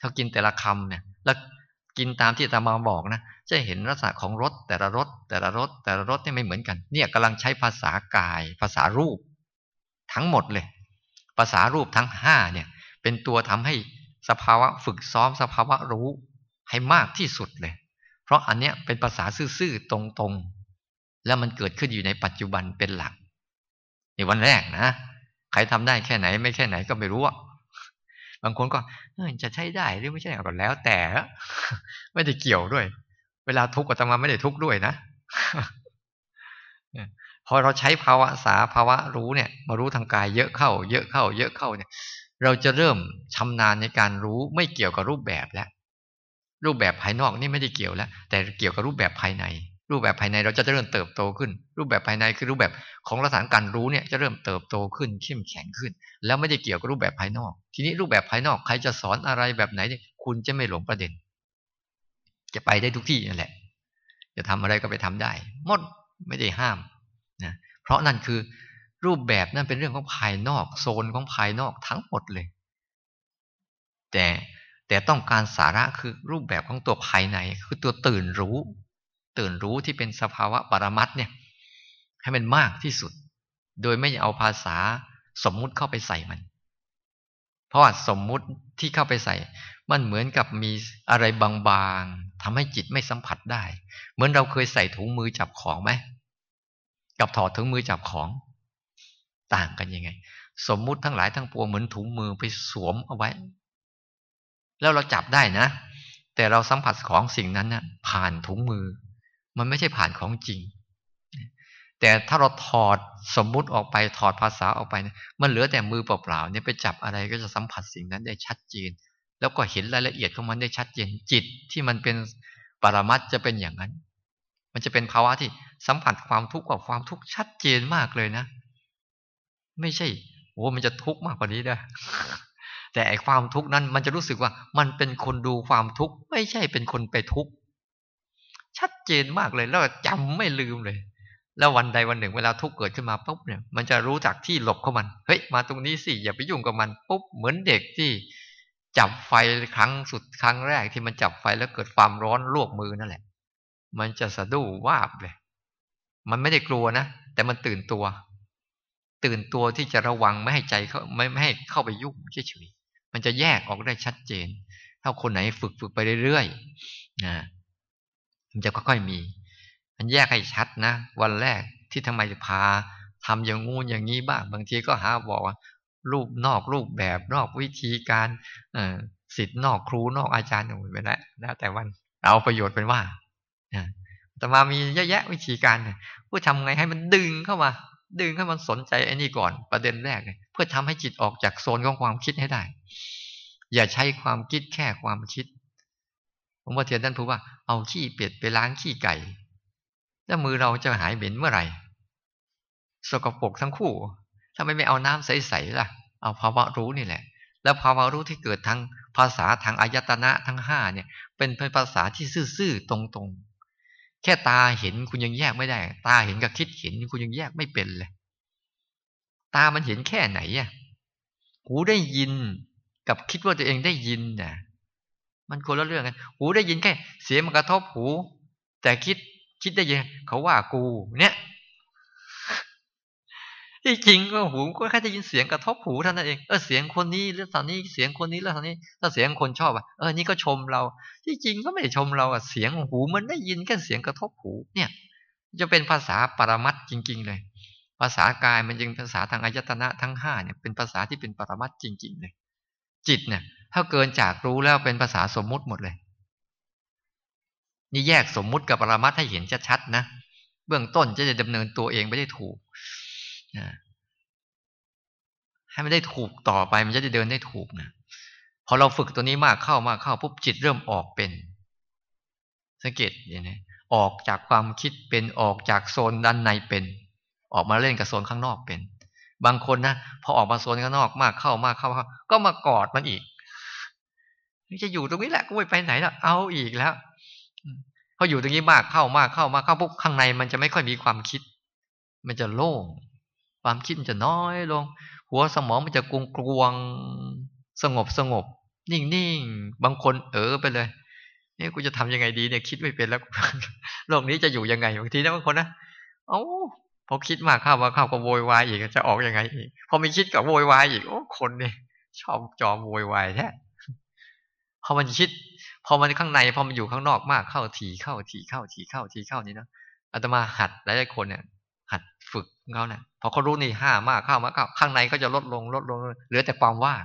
เขากินแต่ละคำเนี่ย แล้วกินตามที่ตามาบอกนะ จะเห็นลักษณะของรสแต่ละรสแต่ละรสแต่ละรสเนี่ยไม่เหมือนกัน เนี่ยกำลังใช้ภาษากาย ภาษารูป ทั้งหมดเลย ภาษารูปทั้งห้าเนี่ย เป็นตัวทำให้สภาวะฝึกซ้อมสภาวะรู้ให้มากที่สุดเลย เพราะอันเนี้ยเป็นภาษาซื่อๆตรงๆ แล้วมันเกิดขึ้นอยู่ในปัจจุบันเป็นหลัก ในวันแรกนะใครทำได้แค่ไหน ไม่แค่ไหนก็ไม่รู้อะบางคนก็จะใช้ได้หรือไม่ใช่ก็แล้วแต่ ไม่ได้เกี่ยวด้วย เวลาทุกข์ก็จะมาไม่ได้ทุกข์ด้วยนะพอเราใช้ภาวะสาภาวะรู้เนี่ย มารู้ทางกายเยอะเข้า เยอะเข้า เยอะเข้าเนี่ย เราจะเริ่มชำนาญในการรู้ไม่เกี่ยวกับรูปแบบแล้ว รูปแบบภายนอกนี่ไม่ได้เกี่ยวแล้ว แต่เกี่ยวกับรูปแบบภายใน รูปแบบภายในเราจะเริ่มเติบโตขึ้น รูปแบบภายในคือรูปแบบของลักษณะการรู้เนี่ยจะเริ่มเติบโตขึ้นเข้มแข็งขึ้น แล้วไม่ได้เกี่ยวกับรูปแบบภายนอก ทีนี้รูปแบบภายนอกใครจะสอนอะไรแบบไหนเนี่ยคุณจะไม่หลงประเด็น จะไปได้ทุกที่นั่นแหละ จะทำอะไรก็ไปทำได้หมดไม่ได้ห้ามนะเพราะนั่นคือรูปแบบนั่นเป็นเรื่องของภายนอก โซนของภายนอกทั้งหมดเลย แต่แต่ต้องการสาระคือรูปแบบของตัวภายในคือตัวตื่นรู้ ตื่นรู้ที่เป็นสภาวะปรมัตเนี่ย ให้มันมากที่สุด โดยไม่เอาภาษาสมมุติเข้าไปใส่มัน เพราะว่าสมมุติที่เข้าไปใส่ มันเหมือนกับมีอะไรบางๆทำให้จิตไม่สัมผัสได้ เหมือนเราเคยใส่ถุงมือจับของไหมกับถอดถุงมือจับของ ต่างกันยังไง สมมุติทั้งหลายทั้งปวงเหมือนถุงมือไปสวมเอาไว้ แล้วเราจับได้นะ แต่เราสัมผัสของสิ่งนั้นนะ่ะผ่านถุงมือ มันไม่ใช่ผ่านของจริง แต่ถ้าเราถอดสมมุติออกไปถอดภาษาออกไป มันเหลือแต่มือเปล่าๆเนี่ยไปจับอะไรก็จะสัมผัสสิ่งนั้นได้ชัดเจน แล้วก็เห็นรายละเอียดของมันได้ชัดเจนจิตที่มันเป็นปรมัตจะเป็นอย่างนั้น มันจะเป็นภาวะที่สัมผัสความทุกข์กับความทุกข์ชัดเจนมากเลยนะ ไม่ใช่โอ้มันจะทุกข์มากกว่านี้นะแต่ไอความทุกข์นั้นมันจะรู้สึกว่ามันเป็นคนดูความทุกข์ไม่ใช่เป็นคนไปทุกข์ ชัดเจนมากเลย แล้วจำไม่ลืมเลย แล้ววันใดวันหนึ่งเวลาทุกข์เกิดขึ้นมาปุ๊บเนี่ย มันจะรู้จักที่หลบของมัน เฮ้ยมาตรงนี้สิอย่าไปยุ่งกับมันปุ๊บเหมือนเด็กที่จับไฟครั้งสุดครั้งแรกที่มันจับไฟแล้วเกิดความร้อนลวกมือนั่นแหละ มันจะสะดุ้งวาบเลย มันไม่ได้กลัวนะ แต่มันตื่นตัว ตื่นตัวที่จะระวังไม่ให้ใจเขาไม่ไม่ให้เข้าไปยุ่งเฉยๆมันจะแยกออกได้ชัดเจน ถ้าคนไหนฝึกฝึกไปเรื่อยๆนะ มันจะค่อยๆมี มันแยกให้ชัดนะ วันแรกที่ทำไมจะพาทำอย่างงูอย่างนี้บ้าง บางทีก็หาบอกว่า รูปนอกรูปแบบนอกวิธีการเอสิทธิ์นอกครูนอกอาจารย์อย่างไปแล้วแล้วแต่วันเอาประโยชน์เป็นว่าแต่มามีเยอะแยะวิธีการเนี่ยเพื่อทำไงให้มันดึงเข้ามา ดึงให้มันสนใจไอ้นี่ก่อนประเด็นแรกเนี่ยเพื่อทำให้จิตออกจากโซนของความคิดให้ได้ อย่าใช้ความคิดแค่ความคิด ผมว่าเทียนท่านพูดว่าเอาขี้เป็ดไปล้างขี้ไก่แล้วมือเราจะหายเหม็นเมื่อไหร่สกปรกทั้งคู่ถ้าไม่ไม่เอาน้ำใสๆล่ะ เอาภาวะรู้นี่แหละ แล้วภาวะรู้ที่เกิดทางภาษาทางอายตนะทั้งห้าเนี่ยเป็นภาษาที่ซื่อๆตรงๆ แค่ตาเห็นคุณยังแยกไม่ได้ ตาเห็นกับคิดเห็นคุณยังแยกไม่เป็นเลย ตามันเห็นแค่ไหนอะหูได้ยินกับคิดว่าตัวเองได้ยินน่ะ มันคนละเรื่องกันหูได้ยินแค่ เสียงมันกระทบหู แต่คิดคิดได้ยินเขาว่ากู เนี่ยที่จริงก็หูก็แค่ได้ยินเสียงกระทบหูเท่านั้นเองเออเสียงคนนี้เรื่องตอนนี้เสียงคนนี้เรื่องตอนนี้ถ้าเสียงคนชอบอะเออนี่ก็ชมเรา ที่จริงก็ไม่ได้ชมเราอะเสียงหูมันได้ยินแค่เสียงกระทบหู เนี่ย จะเป็นภาษาปรมัตจริง ๆ เลย ภาษากายมันจึงภาษาทางอายตนะทั้งห้าเนี่ยเป็นภาษาที่เป็นปรมัตจริง ๆ เลย จิตเนี่ย ถ้าเกินจากรู้แล้วเป็นภาษาสมมุติหมดเลย นี่แยกสมมุติกับปรมัตให้เห็นชัดๆนะเบื้องต้นจะจะดำเนินตัวเองไม่ได้ถูกให้มันได้ถูกต่อไปมันจะได้เดินได้ถูกนะพอเราฝึกตัวนี้มากเข้ามากเข้าปุ๊บจิตเริ่มออกเป็น สังเกตอย่างนี้ออกจากความคิดเป็นออกจากโซนด้านในเป็น ออกมาเล่นกับโซนข้างนอกเป็น บางคนนะพอออกมาโซนข้างนอกมากเข้ามากเข้า ก็มากอดมันอีก นี่จะอยู่ตรงนี้แหละก็ไม่ไปไหนแล้วเอาอีกแล้วพออยู่ตรงนี้มากเข้ามากเข้ามากเข้าปุ๊บข้างในมันจะไม่ค่อยมีความคิด มันจะโล่งความคิดมันจะน้อยลง หัวสมองมันจะกลวงกลวงสงบสงบ นิ่งนิ่งบางคนเออไปเลยนี่กูจะทำยังไงดีเนี่ยคิดไม่เป็นแล้วโลกนี้จะอยู่ยังไงบางทีนะบางคนนะเอ้าพอคิดมากเข้ามาเข้าก็โวยวายอีกจะออกยังไงอีกพอมีคิดกับโวยวายอีกโอ้คนเนี่ยชอบจอมโวยวายแท้ พอมันคิด พอมันข้างในพอมันอยู่ข้างนอกมากเข้าทีเข้าทีเข้าทีเข้าทีเข้านี่นะอาตมาหัดหลายๆคนเนี่ย หัดฝึกเขาเนี่ยพอเขารู้นี่ห้ามากเข้ามากเข้าข้างในก็จะลดลงลดลงเหลือแต่ความว่าง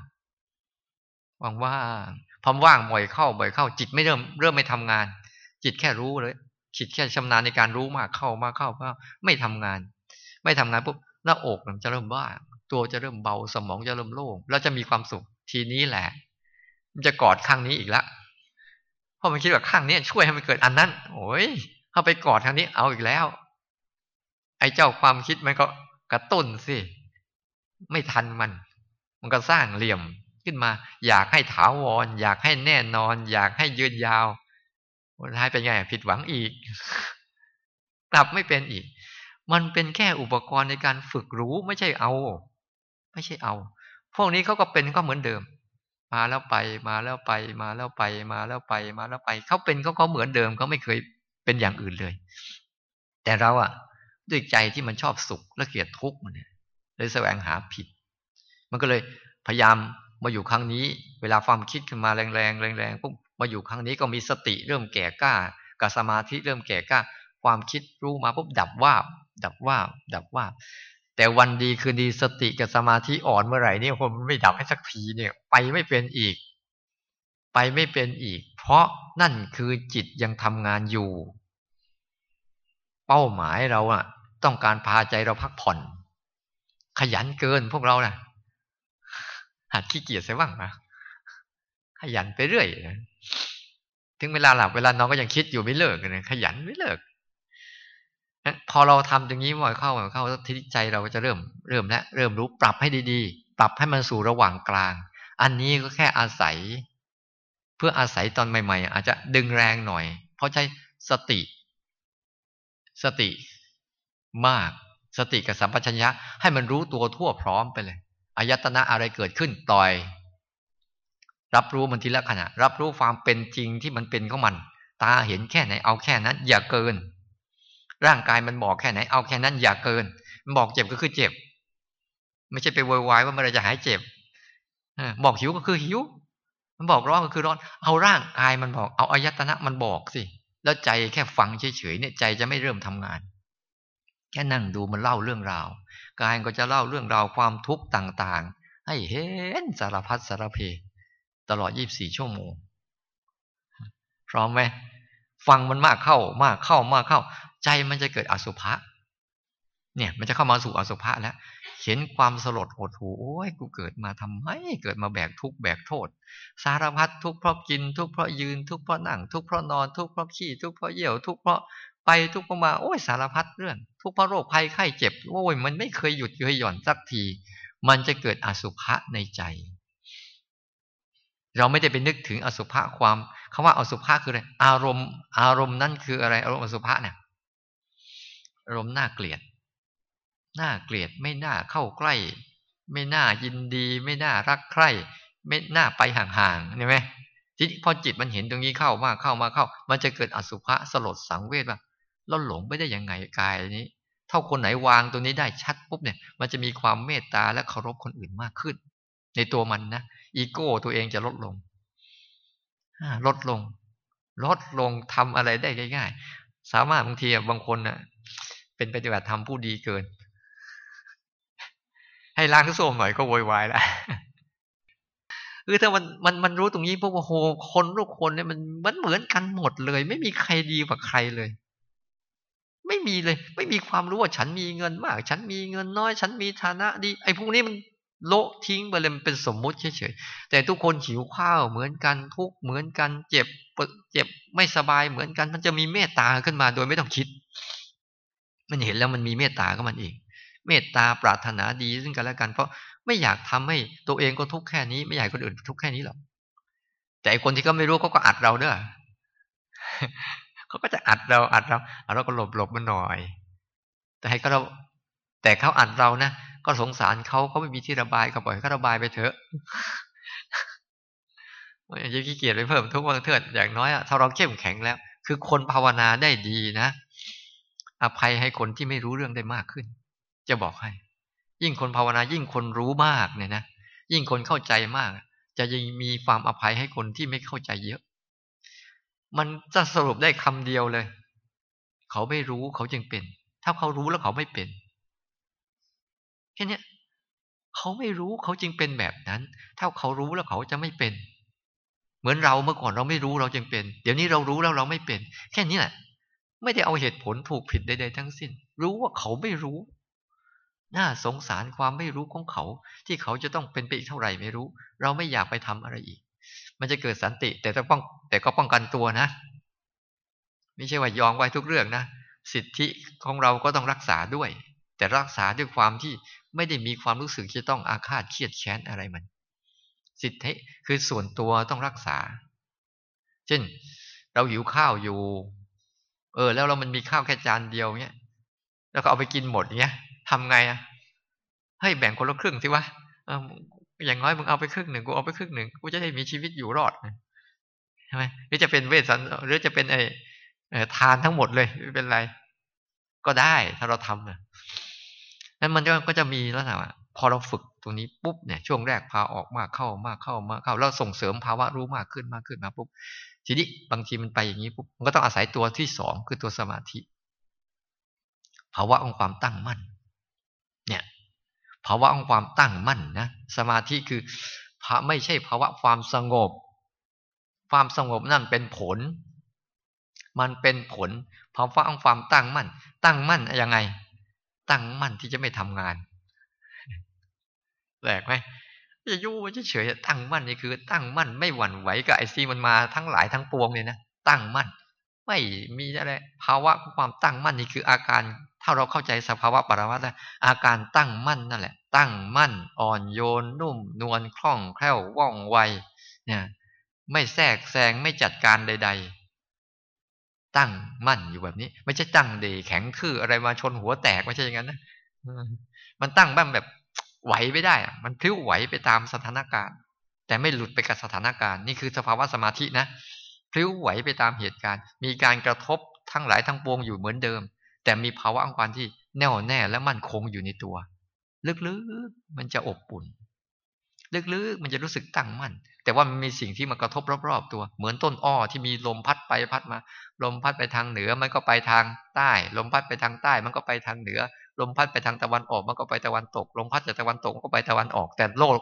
ว่างว่างพอว่างบ่อยเข้าบ่อยเข้า จิตไม่เริ่มเริ่มไม่ทำงาน จิตแค่รู้เลย จิตแค่ชำนาญในการรู้มากเข้ามากเข้าก็ไม่ทำงาน ไม่ทำงานปุ๊บหน้าอกมันจะเริ่มว่างตัวจะเริ่มเบาสมองจะเริ่มโล่งแล้วจะมีความสุขทีนี้แหละ มันจะกอดข้างนี้อีกแล้วเพราะมันคิดว่าข้างนี้ช่วยให้มันเกิดอันนั้น โอ้ยเข้าไปกอดทางนี้เอาอีกแล้ว ไอ้เจ้าความคิดมันก็กระตุ้นสิไม่ทันมัน มันก็สร้างเหลี่ยมขึ้นมา อยากให้ถาวร อยากให้แน่นอน อยากให้ยืนยาววันท้ายเป็นไงผิดหวังอีก กลับไม่เป็นอีก มันเป็นแค่อุปกรณ์ในการฝึกรู้ไม่ใช่เอา ไม่ใช่เอา พวกนี้เขาก็เป็นก็เหมือนเดิม มาแล้วไป มาแล้วไป มาแล้วไป มาแล้วไป มาแล้วไปเขาเป็นเขาก็เหมือนเดิมเขาไม่เคยเป็นอย่างอื่นเลย แต่เราอะด้วยใจที่มันชอบสุขและเกลียดทุกข์มันเนี่ยเลยแสวงหาผิด มันก็เลยพยายามมาอยู่ครั้งนี้ เวลาความคิดขึ้นมาแรงๆแรงๆปุ๊บมาอยู่ครั้งนี้ก็มีสติเริ่มแก่กล้ากับสมาธิเริ่มแก่กล้า ความคิดรู้มาปุ๊บดับว่าดับว่าดับว่า แต่วันดีคือดีสติกับสมาธิอ่อนเมื่อไหร่นี่ผมไม่ดับให้สักทีเนี่ย ไปไม่เป็นอีก ไปไม่เป็นอีก เพราะนั่นคือจิตยังทำงานอยู่ เป้าหมายเราอะต้องการพาใจเราพักผ่อน ขยันเกินพวกเรานะหัดขี้เกียจเสียบ้างนะขยันไปเรื่อยถึงเวลาหลับเวลานอนก็ยังคิดอยู่ไม่เลิกเลยขยันไม่เลิก พอเราทำอย่างนี้บ่อยเข้าบ่อยเข้าทิศใจเราก็จะเริ่มเริ่มแล้วเริ่มรู้ปรับให้ดีๆ ปรับให้มันสู่ระหว่างกลาง อันนี้ก็แค่อาศัย เพื่ออาศัยตอนใหม่ ๆ อาจจะดึงแรงหน่อย เพราะใช้สติ สติมากสติกับสัมปชัญญะให้มันรู้ตัวทั่วพร้อมไปเลยอายตนะอะไรเกิดขึ้นปล่อย รับรู้มันทีละขณะ รับรู้ความเป็นจริงที่มันเป็นของมัน ตาเห็นแค่ไหนเอาแค่นั้น อย่าเกิน ร่างกายมันบอกแค่ไหน เอาแค่นั้นอย่าเกิน มันบอกเจ็บก็คือเจ็บ ไม่ใช่ไปโวยวายว่าเมื่อไรจะหายเจ็บบอกหิวก็คือหิว มันบอกร้อนก็คือร้อน เอาร่างกายมันบอก เอาอายตนะมันบอกสิ แล้วใจแค่ฟังเฉยๆเนี่ยใจจะไม่เริ่มทำงาน แค่นั่งดูมันเล่าเรื่องราว กายก็จะเล่าเรื่องราวความทุกข์ต่างๆ ให้เห็นสารพัดสารเพ ตลอด 24 ชั่วโมง พร้อมไหม ฟังมันมากเข้ามากเข้ามากเข้า ใจมันจะเกิดอสุภะเนี่ยมันจะเข้ามาสู่อสุภะแล้ว เห็นความสลดหดหูโอ้ยกูเกิดมาทำไม เกิดมาแบกทุกข์แบกโทษ สารพัดทุกข์เพราะกินทุกข์เพราะยืนทุกข์เพราะนั่งทุกข์เพราะนอนทุกข์เพราะขี้ทุกข์เพราะเยี่ยวทุกข์เพราะไปทุกข์เพราะมาโอ้ยสารพัดเรื่อง ทุกข์เพราะโรคภัยไข้เจ็บโอ้ยมันไม่เคยหยุดเคยหย่อนสักที มันจะเกิดอสุภะในใจ เราไม่ได้ไปนึกถึงอสุภะความคำว่าอสุภะคืออะไรอารมณ์ อารมณ์นั่นคืออะไรอารมณ์อสุภะเนี่ย อารมณ์น่าเกลียด น่าเกลียดไม่น่าเข้าใกล้ ไม่น่ายินดี ไม่น่ารักใคร่ไม่น่าไปห่างๆเห็นไหมทีนี้พอจิตมันเห็นตรงนี้เข้ามาเข้ามาเข้า มันจะเกิดอสุภะสลดสังเวชว่าเราหลงไม่ได้ยังไงกายนี้ถ้าคนไหนวางตัวนี้ได้ชัดปุ๊บเนี่ย มันจะมีความเมตตาและเคารพคนอื่นมากขึ้น ในตัวมันนะอีโก้ตัวเองจะลดลงลดลง ลดลงทำอะไรได้ง่ายๆ สามารถบางทีบางคนนะ่ะ เป็นปฏิบัติธรรมผู้ดีเกิน ให้ล้างส้วมหน่อยก็โวยวายแล้วคือถ้ามันมันมันรู้ตรงนี้พวกว่าโหคนทุกคนเนี่ยมันมันเหมือนกันหมดเลย ไม่มีใครดีกว่าใครเลย ไม่มีเลย ไม่มีความรู้ว่าฉันมีเงินมาก ฉันมีเงินน้อย ฉันมีฐานะดี ไอ้พวกนี้มันโละทิ้งไปเลยมันเป็นสมมุติเฉยๆแต่ทุกคนหิวข้าวเหมือนกันทุกเหมือนกัน เจ็บเจ็บไม่สบายเหมือนกัน มันจะมีเมตตาขึ้นมาโดยไม่ต้องคิด มันเห็นแล้วมันมีเมตตาก็มันเองเมตตาปรารถนาดีซึ่งกันและกัน เพราะไม่อยากทำให้ตัวเองก็ทุกข์แค่นี้ไม่อยากคนอื่นทุกข์แค่นี้หรอกแต่คนที่เขาไม่รู้เขาก็อัดเราเด้อเขาก็จะอัดเราอัดเราเราก็หลบหลบมันหน่อย แต่ให้เขาเรา แต่เขาอัดเรานะก็สงสารเขาเขาไม่มีที่ระบายก็ปล่อยเขาระบายไปเถอะอย่าขี้เกียจไปเพิ่มทุกวันเถิดอย่างน้อยอะถ้าเราเข้มแข็งแล้ว คือคนภาวนาได้ดีนะ อภัยให้คนที่ไม่รู้เรื่องได้มากขึ้น จะบอกให้ ยิ่งคนภาวนายิ่งคนรู้มากเนี่ยนะยิ่งคนเข้าใจมาก จะยิ่งมีความอภัยให้คนที่ไม่เข้าใจเยอะ มันจะสรุปได้คำเดียวเลย เขาไม่รู้เขาจึงเป็น ถ้าเขารู้แล้วเขาไม่เป็นแค่นี้เขาไม่รู้เขาจึงเป็นแบบนั้น ถ้าเขารู้แล้วเขาจะไม่เป็น เหมือนเราเมื่อก่อนเราไม่รู้เราจึงเป็น เดี๋ยวนี้เรารู้แล้วเราไม่เป็น แค่นี้แหละ ไม่ได้เอาเหตุผลถูกผิดใดๆทั้งสิ้น รู้ว่าเขาไม่รู้ น่าสงสารความไม่รู้ของเขา ที่เขาจะต้องเป็นไปอีกเท่าไหร่ไม่รู้ เราไม่อยากไปทำอะไรอีก มันจะเกิดสันติ แต่ต้องป้องแต่ก็ป้องกันตัวนะ ไม่ใช่ว่ายอมไว้ทุกเรื่องนะสิทธิของเราก็ต้องรักษาด้วย แต่รักษาด้วยความที่ไม่ได้มีความรู้สึกที่ต้องอาฆาตเครียดแค้นอะไรมัน สิทธิคือส่วนตัวต้องรักษา เช่น เราหิวข้าวอยู่ ออ แล้วเรามันมีข้าวแค่จานเดียวเนี้ยแล้วก็เอาไปกินหมดเนี้ยทำไงอะให้แบ่งคนละครึ่งสิวะอย่างน้อยมึงเอาไปครึ่งหนึ่งกูเอาไปครึ่งหนึ่งกูจะได้มีชีวิตอยู่รอดใช่ไหมหรือจะเป็นเวสันหรือจะเป็นไอ้ทานทั้งหมดเลยไม่เป็นไร ก็ได้ถ้าเราทำนั้นมันก็จะมีลักษณะพอเราฝึกตรงนี้ปุ๊บเนี่ยช่วงแรกพาออกมากเข้ามากเข้ามากเข้าแล้วส่งเสริมภาวะรู้มากขึ้นมากขึ้นมาปุ๊บ ทีนี้บางทีมันไปอย่างนี้ปุ๊บมันก็ต้องอาศัยตัวที่สองคือตัวสมาธิภาวะของความตั้งมั่น เนี่ยภาวะของความตั้งมั่นนะสมาธิคือพระไม่ใช่ภาวะความสงบ ความสงบนั่นเป็นผล มันเป็นผลภาวะของความตั้งมั่น ตั้งมั่นยังไง ตั้งมั่นที่จะไม่ทำงานแปลกไหม จะยู่เฉยๆตั้งมั่นนี่คือ ตั้งมั่นไม่หวั่นไหวกับไอซีมันมาทั้งหลายทั้งปวงเลยนะตั้งมั่น ไม่มีอะไรภาวะความตั้งมั่นนี่คืออาการถ้าเราเข้าใจสภาวะปรมัตถ์อาการตั้งมั่นนั่นแหละ ตั้งมั่น อ่อนโยน นุ่ม นวลคล่องแคล่วว่องไวเนี่ยไม่แทรกแซงไม่จัดการใด ๆ ตั้งมั่นอยู่แบบนี้ ไม่ใช่ตั้งเดแข็งคืออะไรมาชนหัวแตกไม่ใช่อย่างนั้นนะมันตั้งบ้างแบบ ไหวไม่ได้ มันพลิ้วไหวไปตามสถานการณ์ แต่ไม่หลุดไปกับสถานการณ์นี่คือสภาวะสมาธินะพลิ้วไหวไปตามเหตุการณ์ มีการกระทบทั้งหลายทั้งปวงอยู่เหมือนเดิม แต่มีภาวะองความที่แน่วแน่และมั่นคงอยู่ในตัว ลึกๆมันจะอบอุ่น ลึกๆมันจะรู้สึกตั้งมั่น แต่ว่ามันมีสิ่งที่มากระทบรอบๆตัว เหมือนต้นอ้อที่มีลมพัดไปพัดมา ลมพัดไปทางเหนือมันก็ไปทางใต้ ลมพัดไปทางใต้มันก็ไปทางเหนือ ลมพัดไปทางตะวันออกมันก็ไปตะวันตก ลมพัดจากตะวันตกมันก็ไปตะวันออก แต่โลก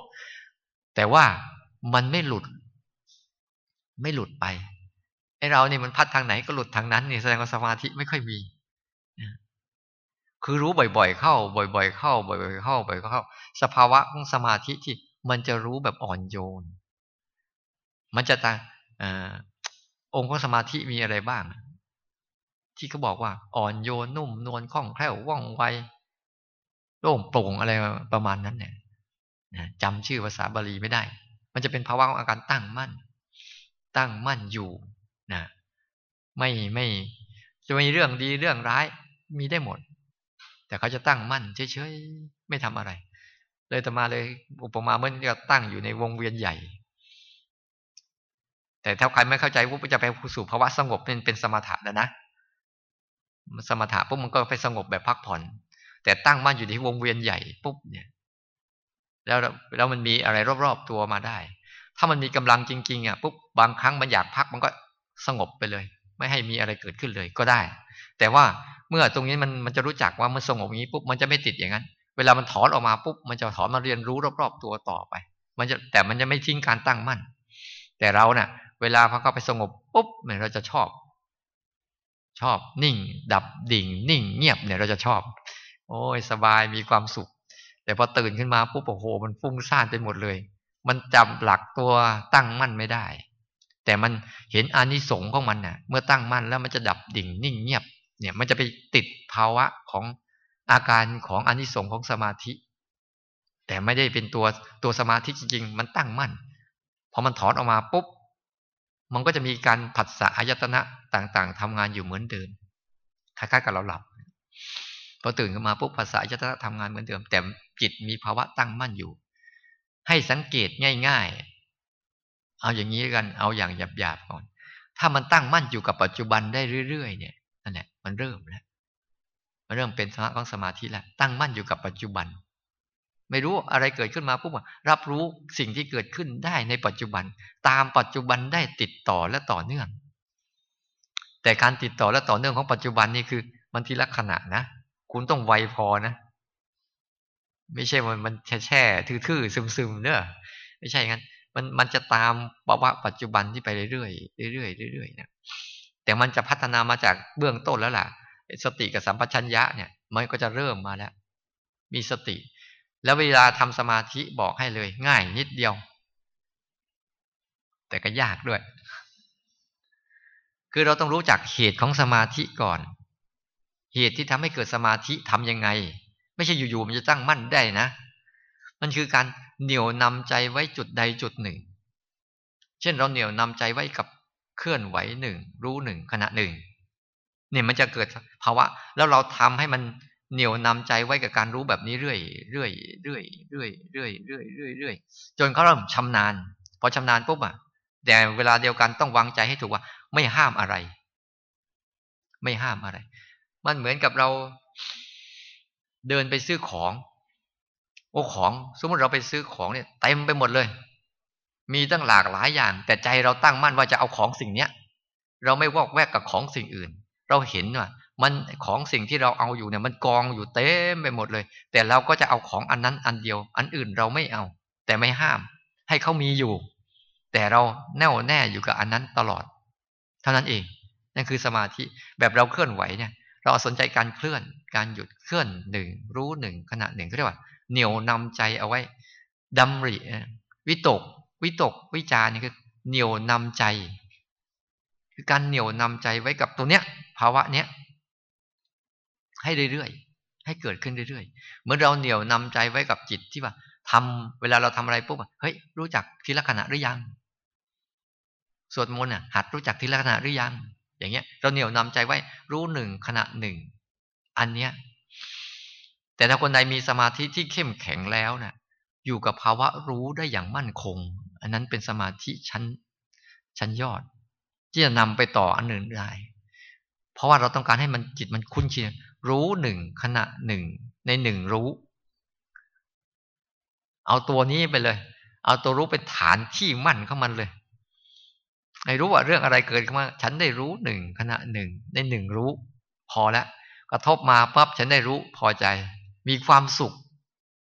แต่ว่ามันไม่หลุด ไม่หลุดไปไอเราเนี่ยมันพัดทางไหนก็หลุดทางนั้นนี่แสดงว่าสมาธิไม่ค่อยมีคือรู้บ่อย ๆ เข้า บ่อย ๆ เข้า บ่อย ๆ เข้า บ่อยๆเข้า สภาวะของสมาธิที่มันจะรู้แบบอ่อนโยน มันจะตาองค์ของสมาธิมีอะไรบ้าง ที่เขาบอกว่า อ่อนโยนนุ่มนวลคล่องแคล่วว่องไวโล่งโปร่งอะไรประมาณนั้นเนี่ยจำชื่อภาษาบาลีไม่ได้ มันจะเป็นภาวะของอาการตั้งมั่น ตั้งมั่นอยู่นะไม่ไม่จะมีเรื่องดีเรื่องร้ายมีได้หมด แต่เขาจะตั้งมั่นเฉยๆไม่ทำอะไร เลยต่มาเลยอุปมาเมื่อนี้ตั้งอยู่ในวงเวียนใหญ่ แต่ถ้าใครไม่เข้าใจว่าจะไปสู่ภาวะสงบเป็นเป็นสมถะแล้วนะ สมถะปุ๊บมันก็ไปสงบแบบพักผ่อน แต่ตั้งมั่นอยู่ที่วงเวียนใหญ่ปุ๊บเนี่ย แล้วแล้วมันมีอะไรรอบๆตัวมาได้ ถ้ามันมีกำลังจริงๆอะปุ๊บบางครั้งมันอยากพักมันก็สงบไปเลย ไม่ให้มีอะไรเกิดขึ้นเลยก็ได้ แต่ว่าเมื่อตรงนี้มันมันจะรู้จักว่ามันสงบอย่างนี้ปุ๊บมันจะไม่ติดอย่างนั้น เวลามันถอนออกมาปุ๊บมันจะถอนมาเรียนรู้รอบๆตัวต่อไป มันจะแต่มันจะไม่ทิ้งการตั้งมั่น แต่เราเนะ่ะ เวลาพอเข้าไปสงบปุ๊บเนี่ยเราจะชอบ ชอบนิ่ง ดับดิ่ง นิ่ง เงียบเนี่ยเราจะชอบ โอ้ยสบายมีความสุข แต่พอตื่นขึ้นมาปุ๊บโอ้โห มันฟุ้งซ่านไปหมดเลย มันจำหลักตัวตั้งมั่นไม่ได้ แต่มันเห็นอานิสงส์ของมันน่ะ เมื่อตั้งมั่นแล้วมันจะดับดิ่ง นิ่งเงียบ เนี่ย มันจะไปติดภาวะของอาการของอานิสงส์ของสมาธิ แต่ไม่ได้เป็นตัวตัวสมาธิจริงๆ มันตั้งมั่นพอมันถอนออกมาปุ๊บ มันก็จะมีการผัสสะอายตนะต่างๆทำงานอยู่เหมือนเดิมคล้ายๆกับเราหลับพอตื่นขึ้นมาปุ๊บภาษาอายตนะทำงานเหมือนเดิม แต่จิตมีภาวะตั้งมั่นอยู่ ให้สังเกตง่าย ๆ เอาอย่างนี้กันเอาอย่างหยาบๆก่อน ถ้ามันตั้งมั่นอยู่กับปัจจุบันได้เรื่อยๆเนี่ยนั่นแหละมันเริ่มแล้วมันเริ่มเป็นสมาของสมาธิแล้วตั้งมั่นอยู่กับปัจจุบัน ไม่รู้อะไรเกิดขึ้นมาปุ๊บรับรู้สิ่งที่เกิดขึ้นได้ในปัจจุบัน ตามปัจจุบันได้ติดต่อและต่อเนื่อง แต่การติดต่อและต่อเนื่องของปัจจุบันนี่คือ มันทีละขณะนะ คุณต้องไวพอนะ ไม่ใช่มันมันแช่แช่ทื่อๆซึมๆเนอะไม่ใช่งั้น มันมันจะตามภาวะปัจจุบันที่ไปเรื่อยๆเรื่อยๆเรื่อยๆนะแต่มันจะพัฒนามาจากเบื้องต้นแล้วล่ะ สติกับสัมปชัญญะเนี่ย มันก็จะเริ่มมาแล้ว มีสติ แล้วเวลาทำสมาธิบอกให้เลย ง่ายนิดเดียว แต่ก็ยากด้วย คือเราต้องรู้จักเหตุของสมาธิก่อน เหตุที่ทำให้เกิดสมาธิทํำยังไง ไม่ใช่อยู่ๆมันจะตั้งมั่นได้นะ มันคือการเหนี่ยวนำใจไว้จุดใดจุดหนึ่ง เช่นเราเหนี่ยวนำใจไว้กับเคลื่อนไหวหนึ่งรู้หนึ่งขณะหนึ่งเนี่ยมันจะเกิดภาวะ แล้วเราทำให้มัน เหนี่ยวนำใจไว้กับการรู้แบบนี้เรื่อยเรื่อยเรื่อยเรื่อยเรื่อยเรื่อยเรื่อยเรื่อยจนเขาเริ่มชำนาญ พอชำนาญปุ๊บอะแต่เวลาเดียวกันต้องวางใจให้ถูกว่า ไม่ห้ามอะไร ไม่ห้ามอะไร มันเหมือนกับเราเดินไปซื้อของ โอ้ของ สมมติเราไปซื้อของเนี่ยเต็มไปหมดเลย มีตั้งหลากหลายอย่าง แต่ใจเราตั้งมั่นว่าจะเอาของสิ่งเนี้ย เราไม่วอกแวกกับของสิ่งอื่น เราเห็นว่า มันของสิ่งที่เราเอาอยู่เนี่ย มันกองอยู่เต็มไปหมดเลย แต่เราก็จะเอาของอันนั้นอันเดียว อันอื่นเราไม่เอา แต่ไม่ห้าม ให้เขามีอยู่ แต่เราแน่วแน่อยู่กับอันนั้นตลอด เท่านั้นเอง นั่นคือสมาธิแบบเราเคลื่อนไหวเนี่ย เราสนใจการเคลื่อน การหยุดเคลื่อนหนึ่งรู้หนึ่งขณะหนึ่งก็เรียกว่าเหนี่ยวนำใจเอาไว้ดำริวิตก วิตก วิจารนี่คือเหนี่ยวนำใจ คือการเหนี่ยวนำใจไว้กับตัวเนี้ย ภาวะเนี้ย ให้เรื่อยๆ ให้เกิดขึ้นเรื่อยๆ เหมือนเราเหนี่ยวนำใจไว้กับจิตที่ว่าทำเวลาเราทำอะไรปุ๊บเฮ้ยรู้จักทีละขณะหรือยัง สวดมนต์อะหัดรู้จักทีละขณะหรือยัง อย่างเงี้ย เราเหนี่ยวนำใจไว้รู้หนึ่งขณะหนึ่งอันเนี้ย แต่ถ้าคนใดมีสมาธิที่เข้มแข็งแล้วนะ่ะ อยู่กับภาวะรู้ได้อย่างมั่นคง อันนั้นเป็นสมาธิชั้น ชั้นยอด ที่จะนำไปต่ออันอื่นได้ เพราะว่าเราต้องการให้มันจิตมันคุ้นชิน รู้หนึ่งขณะหนึ่งในหนึ่งรู้ เอาตัวนี้ไปเลย เอาตัวรู้เป็นฐานที่มั่นเข้ามันเลยไม่รู้ว่าเรื่องอะไรเกิดขึ้นมา ฉันได้รู้หนึ่งขณะหนึ่งในหนึ่งรู้ พอแล้วกระทบมาปั๊บฉันได้รู้พอใจ มีความสุข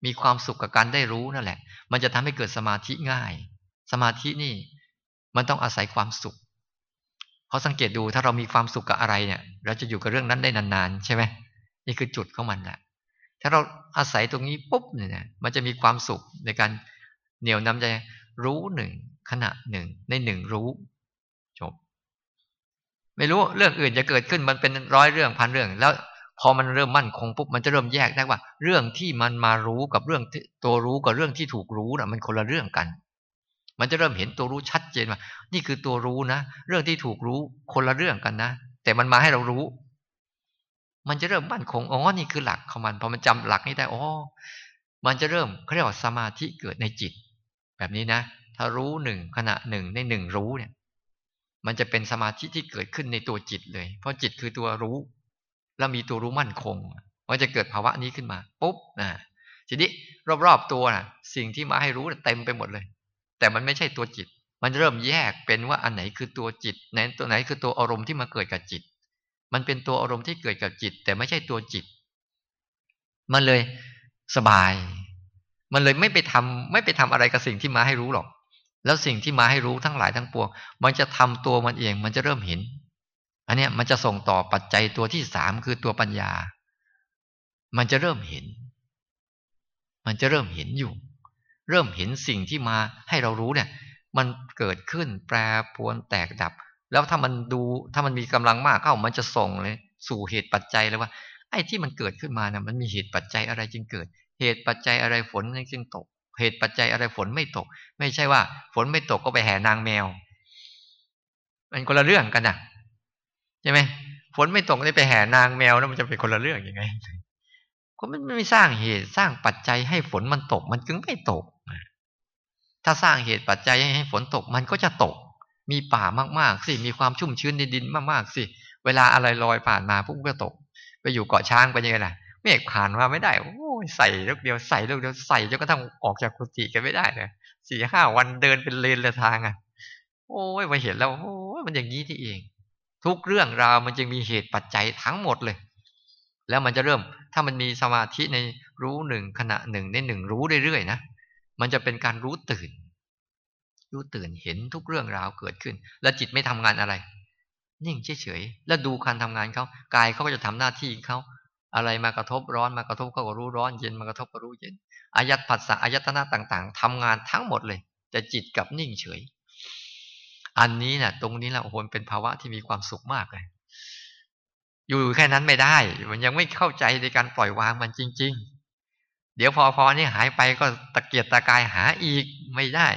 มีความสุขกับการได้รู้นั่นแหละ มันจะทำให้เกิดสมาธิง่าย สมาธินี่ มันต้องอาศัยความสุข เขาสังเกตดูถ้าเรามีความสุขกับอะไรเนี่ย เราจะอยู่กับเรื่องนั้นได้นานๆ ใช่ไหมนี่คือจุดของมันแหละถ้าเราอาศัยตรงนี้ปุ๊บเนี่ยมันจะมีความสุขในการเหนี่ยวนำใจรู้หนึ่งขณะหนึ่งในหนึ่งรู้ จบ ไม่รู้เรื่องอื่นจะเกิดขึ้นมันเป็นร้อยเรื่องพันเรื่อง แล้วพอมันเริ่มมั่นคงปุ๊บมันจะเริ่มแยกได้ว่า เรื่องที่มันมารู้กับเรื่องตัวรู้กับเรื่องที่ถูกรู้น่ะ มันคนละเรื่องกัน มันจะเริ่มเห็นตัวรู้ชัดเจนว่า นี่คือตัวรู้นะ เรื่องที่ถูกรู้คนละเรื่องกันนะ แต่มันมาให้เรารู้ มันจะเริ่มมั่นคง อ๋อ นี่คือหลักของมัน พอมันจำหลักนี้ได้ อ๋อ มันจะเริ่มเขาเรียกว่าสมาธิเกิดในจิต แบบนี้นะ ถ้ารู้หนึ่งขณะหนึ่งในหนึ่งรู้เนี่ย มันจะเป็นสมาธิที่เกิดขึ้นในตัวจิตเลย เพราะจิตคือตัวรู้ แล้วมีตัวรู้มั่นคง มันจะเกิดภาวะนี้ขึ้นมา ปุ๊บนะทีนี้รอบๆตัวนะสิ่งที่มาให้รู้เต็มไปหมดเลย แต่มันไม่ใช่ตัวจิต มันเริ่มแยกเป็นว่าอันไหนคือตัวจิตไหนตัวไหนคือตัวอารมณ์ที่มาเกิดกับจิต มันเป็นตัวอารมณ์ที่เกิดกับจิต แต่ไม่ใช่ตัวจิต มันเลยสบาย มันเลยไม่ไปทำไม่ไปทำอะไรกับสิ่งที่มาให้รู้หรอก แล้วสิ่งที่มาให้รู้ทั้งหลายทั้งปวง มันจะทำตัวมันเอง มันจะเริ่มเห็น อันนี้มันจะส่งต่อปัจจัยตัวที่สามคือตัวปัญญา มันจะเริ่มเห็น มันจะเริ่มเห็นอยู่ เริ่มเห็นสิ่งที่มาให้เรารู้เนี่ย มันเกิดขึ้นแปรปวนแตกดับ แล้วถ้ามันดูถ้ามันมีกำลังมากเข้ามันจะส่งเลย สู่เหตุปัจจัยเลยว่า ไอ้ที่มันเกิดขึ้นมาเนะมันมีเหตุปัจจัยอะไรจึงเกิด เหตุปัจจัยอะไรฝนจึงตก เหตุปัจจัยอะไรฝนไม่ตก ไม่ใช่ว่า ฝนไม่ตกก็ไปแห่นางแมว มันคนละเรื่องกันนะใช่ไหมฝนไม่ตกได้ไปแห่นางแมวแล้วมันจะเป็นคนละเรื่องยังไงก็มันไม่สร้างเหตุสร้างปัจจัยให้ฝนมันตก มันจึงไม่ตก ถ้าสร้างเหตุปัจจัยให้ฝนตกมันก็จะตก มีป่ามากๆสิมีความชุ่มชื้นในดินมากๆสิเวลาอะไรลอยผ่านมาปุ๊บก็ตก ไปอยู่เกาะช้างไปยังไงล่ะเมฆผ่านมาไม่ได้โอ้ยใส่ลูกเดียวใส่ลูกเดียวใส่จนกระทั่งออกจากกุฏิกันไม่ได้เลยสี่ห้าวันเดินเป็นเลนลยทางอะ โอ้ยมาเห็นแล้วโอ้ยมันอย่างนี้ที่เอง ทุกเรื่องราวมันจึงมีเหตุปัจจัยทั้งหมดเลย แล้วมันจะเริ่มถ้ามันมีสมาธิในรู้หนึ่งขณะหนึ่งในหนึ่งรู้เรื่อยๆนะ มันจะเป็นการรู้ตื่น รู้ตื่นเห็นทุกเรื่องราวเกิดขึ้น แล้วจิตไม่ทำงานอะไร นิ่งเฉยๆแล้วดูการทำงานเขากายเขาก็จะทำหน้าที่เขาอะไรมากระทบร้อนมากระทบเขาก็รู้ร้อนเย็นมากระทบก็รู้เย็นอายัดผัสสะอายัตนะต่างๆทำงานทั้งหมดเลย แต่จิตกับนิ่งเฉย อันนี้นะ่ะ ตรงนี้แหละโอ้โหเป็นภาวะที่มีความสุขมากเลยอยู่แค่นั้นไม่ได้ มันยังไม่เข้าใจในการปล่อยวางมันจริง ๆ เดี๋ยวพอพอนี่หายไปก็ตะเกียกตะกายหาอีกไม่ได้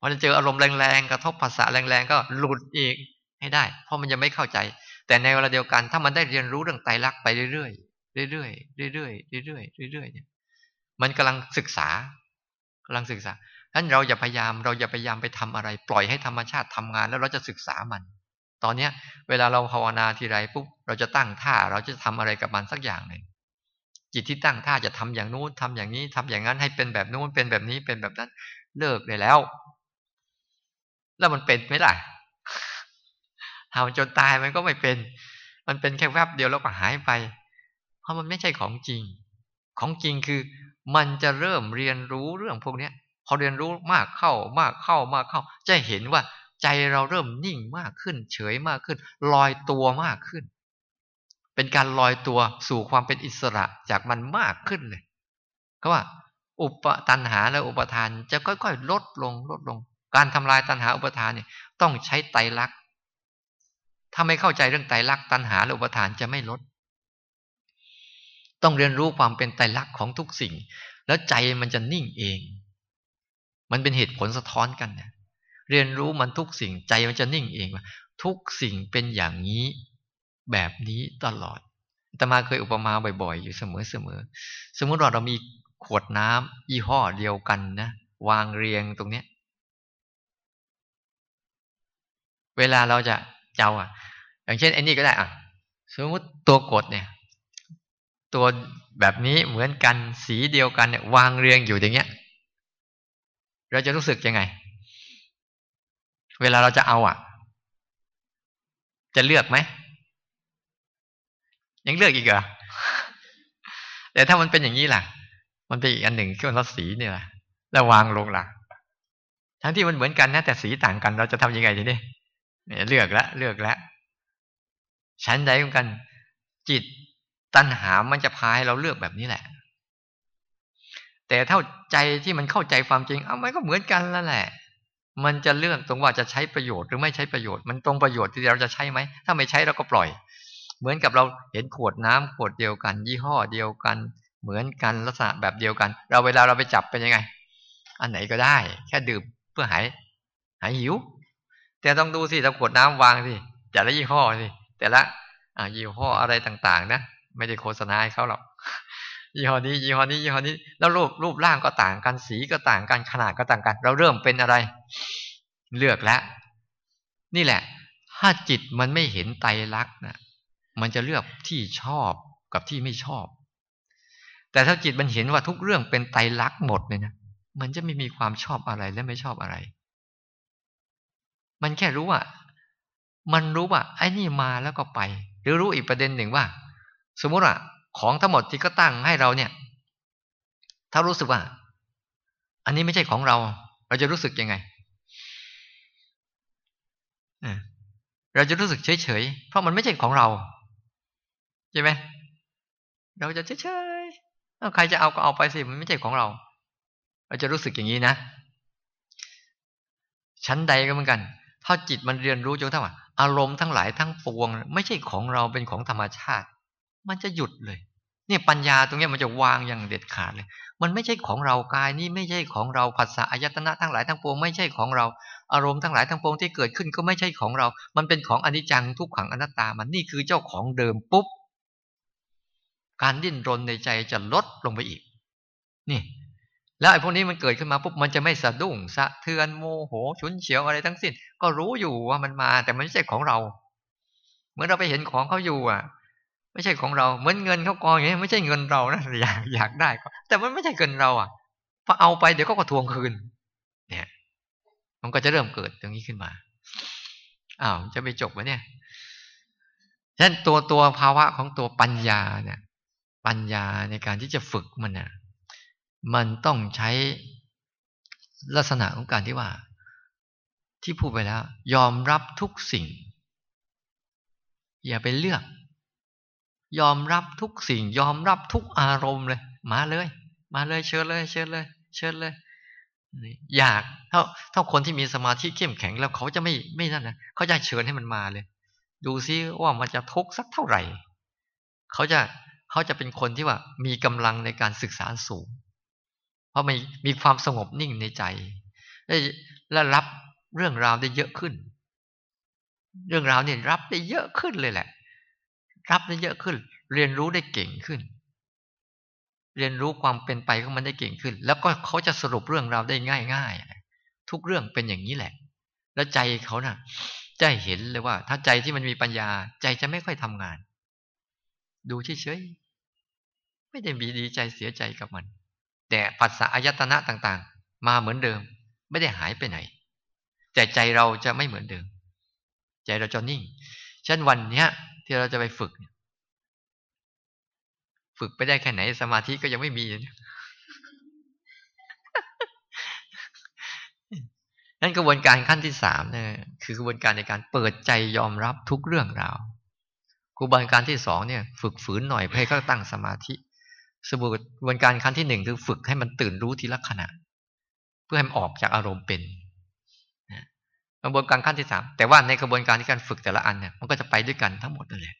พอจะเจออารมณ์แรงๆกระทบภาษาแรงๆก็หลุดอีกให้ได้ เพราะมันยังไม่เข้าใจ แต่ในเวลาเดียวกัน ถ้ามันได้เรียนรู้เรื่องไตรลักษณ์ไปเรื่อยๆเรื่อยๆเรื่อยๆเรื่อยๆเรื่อยๆเนี่ยมันกำลังศึกษากำลังศึกษานั้นเราอย่าพยายามเราอย่าพยายามไปทำอะไร ปล่อยให้ธรรมชาติทำงานแล้วเราจะศึกษามัน ตอนเนี้ย เวลาเราภาวนาทีไรปุ๊บเราจะตั้งท่าเราจะทำอะไรกับมันสักอย่างหนึ่ง จิตที่ตั้งท่าจะทำอย่างนู้นทำอย่างนี้ทำอย่างนั้นให้เป็นแบบนู้นเป็นแบบนี้เป็นแบบนั้น เลิกเลยแล้ว แล้วมันเป็นไหมล่ะทำจนตายมันก็ไม่เป็น มันเป็นแค่แวบเดียวแล้วก็หายไป เพราะมันไม่ใช่ของจริง ของจริงคือ มันจะเริ่มเรียนรู้เรื่องพวกเนี้ย พอเรียนรู้มากเข้ามากเข้ามากเข้า จะเห็นว่าใจเราเริ่มนิ่งมากขึ้น เฉยมากขึ้น ลอยตัวมากขึ้น เป็นการลอยตัวสู่ความเป็นอิสระจากมันมากขึ้นเลยก็ว่า อุปตันหาและอุปทานจะค่อยๆ ลดลงลดลง การทำลายตันหาอุปทานเนี่ยต้องใช้ไตรลักษณ์ถ้าไม่เข้าใจเรื่องไตรลักษณ์ตันหาและอุปทานจะไม่ลด ต้องเรียนรู้ความเป็นไตรลักษณ์ของทุกสิ่ง แล้วใจมันจะนิ่งเอง มันเป็นเหตุผลสะท้อนกันเนี่ยเรียนรู้มันทุกสิ่งใจมันจะนิ่งเองว่าทุกสิ่งเป็นอย่างนี้ แบบนี้ตลอดแต่มาเคยอุปมาบ่อยๆ อยู่เสมอๆ สมมติว่าเรามีขวดน้ำยี่ห้อเดียวกันนะวางเรียงตรงเนี้ย เวลาเราจะเจ้าอะ อย่างเช่นไอ้นี่ก็ได้อะ สมมติตัวกดเนี่ย ตัวแบบนี้เหมือนกันสีเดียวกันเนี่ยวางเรียงอยู่อย่างเงี้ย เราจะรู้สึกยังไง เวลาเราจะเอาอะ จะเลือกไหม ยังเลือกอีกเหรอแต่ถ้ามันเป็นอย่างนี้ล่ะ มันเป็นอีกอันหนึ่งเครื่องรถสีเนี่ยแล้ววางลงล่ะ ทั้งที่มันเหมือนกันนะแต่สีต่างกัน เราจะทำยังไงทีนี้เลือกแล้วเลือกแล้วชั้นใดเหมือนกัน จิตตัณหามันจะพาให้เราเลือกแบบนี้แหละ แต่เท่าใจที่มันเข้าใจความจริง เอามันก็เหมือนกันแล้วแหละ มันจะเลือกตรงว่าจะใช้ประโยชน์หรือไม่ใช้ประโยชน์ มันตรงประโยชน์ที่เราจะใช้ไหม ถ้าไม่ใช้เราก็ปล่อย เหมือนกับเราเห็นขวดน้ำขวดเดียวกัน ยี่ห้อเดียวกัน เหมือนกันลักษณะแบบเดียวกัน เราเวลาเราไปจับเป็นยังไง อันไหนก็ได้ แค่ดื่มเพื่อหายหายหิว แต่ต้องดูสิเราขวดน้ำวางสิแต่ละยี่ห้อสิแต่ละยี่ห้ออะไรต่าง ๆ นะ ไม่ได้โฆษณาให้เขาหรอกยี่ห้อนี้ยี่ห้อนี้ยี่ห้อนี้แล้วรูปรูปร่างก็ต่างกันสีก็ต่างกันขนาดก็ต่างกัน เราเริ่มเป็นอะไร เลือกแล้ว นี่แหละ ถ้าจิตมันไม่เห็นไตรลักษณ์นะ มันจะเลือกที่ชอบกับที่ไม่ชอบ แต่ถ้าจิตมันเห็นว่าทุกเรื่องเป็นไตรลักษณ์หมดเลยนะมันจะไม่มีความชอบอะไรและไม่ชอบอะไร มันแค่รู้ว่า มันรู้ว่าไอ้นี่มาแล้วก็ไป หรือรู้อีกประเด็นหนึ่งว่า สมมุติว่าของทั้งหมดที่ก็ตั้งให้เราเนี่ย ถ้ารู้สึกว่า อันนี้ไม่ใช่ของเรา เราจะรู้สึกยังไงเราจะรู้สึกเฉยๆ เพราะมันไม่ใช่ของเรา ช่ไหมเราจะเฉยๆใครจะเอาก็เอาไปสิมันไม่ใช่ของเรา เราจะรู้สึกอย่างนี้นะชั้นใดก็เหมือนกัน ถ้าจิตมันเรียนรู้จนทั้งว่าอารมณ์ทั้งหลายทั้งปวง ไม่ใช่ของเราเป็นของธรรมชาติ มันจะหยุดเลย เนี่ยปัญญาตรงนี้มันจะวางอย่างเด็ดขาดเลย มันไม่ใช่ของเรากายนี่ไม่ใช่ของเราภาษาอายตนะทั้งหลายทั้งปวงไม่ใช่ของเรา อารมณ์ทั้งหลายทั้งปวงที่เกิดขึ้นก็ไม่ใช่ของเรา มันเป็นของอนิจจังทุกขังอนัตตามันนี่คือเจ้าของเดิมปุ๊บ การดิ้นรนในใจจะลดลงไปอีก นี่ แล้วไอ้พวกนี้มันเกิดขึ้นมาปุ๊บมันจะไม่สะดุ้งสะเทือนโมโหฉุนเฉียวอะไรทั้งสิ้น ก็รู้อยู่ว่ามันมาแต่มันไม่ใช่ของเรา เหมือนเราไปเห็นของเขาอยู่อะ ไม่ใช่ของเราเหมือนเงินเขากองอย่างนี้ไม่ใช่เงินเรานะอยากอยากได้ก็แต่มันไม่ใช่เงินเราอะพอเอาไปเดี๋ยวก็กระทวงคืน เนี่ย มันก็จะเริ่มเกิดตรงนี้ขึ้นมาอ้าวจะไปจบวะเนี่ยฉะนั้นตัวตัวภาวะของตัวปัญญาเนี่ย ปัญญาในการที่จะฝึกมันเนี่ยมันต้องใช้ลักษณะของการที่ว่า ที่พูดไปแล้ว ยอมรับทุกสิ่ง อย่าไปเลือก ยอมรับทุกสิ่ง ยอมรับทุกอารมณ์เลย มาเลย มาเลยเชิญเลย เชิญเลย เชิญเลยอยากถ้าถ้าคนที่มีสมาธิเข้มแข็งแล้วเขาจะไม่ไม่นั่นนะเขาจะเชิญให้มันมาเลย ดูซิว่ามันจะทุกข์สักเท่าไหร่ เขาจะ เขาจะเป็นคนที่ว่ามีกำลังในการศึกษาสูง เพราะมีมีความสงบนิ่งในใจและรับเรื่องราวได้เยอะขึ้น เรื่องราวเนี่ยรับได้เยอะขึ้นเลยแหละ รับได้เยอะขึ้น เรียนรู้ได้เก่งขึ้น เรียนรู้ความเป็นไปของมันได้เก่งขึ้น แล้วก็เขาจะสรุปเรื่องราวได้ง่ายๆทุกเรื่องเป็นอย่างนี้แหละ แล้วใจเขานะ่ะจะเห็นเลยว่า ถ้าใจที่มันมีปัญญาใจจะไม่ค่อยทำงาน ดูเฉยๆไม่ได้มีดีใจเสียใจกับมัน แต่ปัสสะอายตนะต่างๆ มาเหมือนเดิม ไม่ได้หายไปไหน แต่ใจเราจะไม่เหมือนเดิม ใจเราจะนิ่งเช่นวันเนี้ย ที่เราจะไปฝึก ฝึกไปได้แค่ไหนสมาธิก็ยังไม่มีนั่นกระบวนการขั้นที่สามเนี่ยคือกระบวนการในการเปิดใจยอมรับทุกเรื่องราว กระบวนการที่สองเนี่ย ฝึกฝืนหน่อยเพื่อให้เขาตั้งสมาธิสบู่กระบวนการขั้นที่หนึ่งคือฝึกให้มันตื่นรู้ทีละขณะ เพื่อให้มันออกจากอารมณ์เป็นกระบวนการขั้นที่สามแต่ว่าในกระบวนการที่การฝึกแต่ละอันเนี่ยมันก็จะไปด้วยกันทั้งหมดนั่นแหละ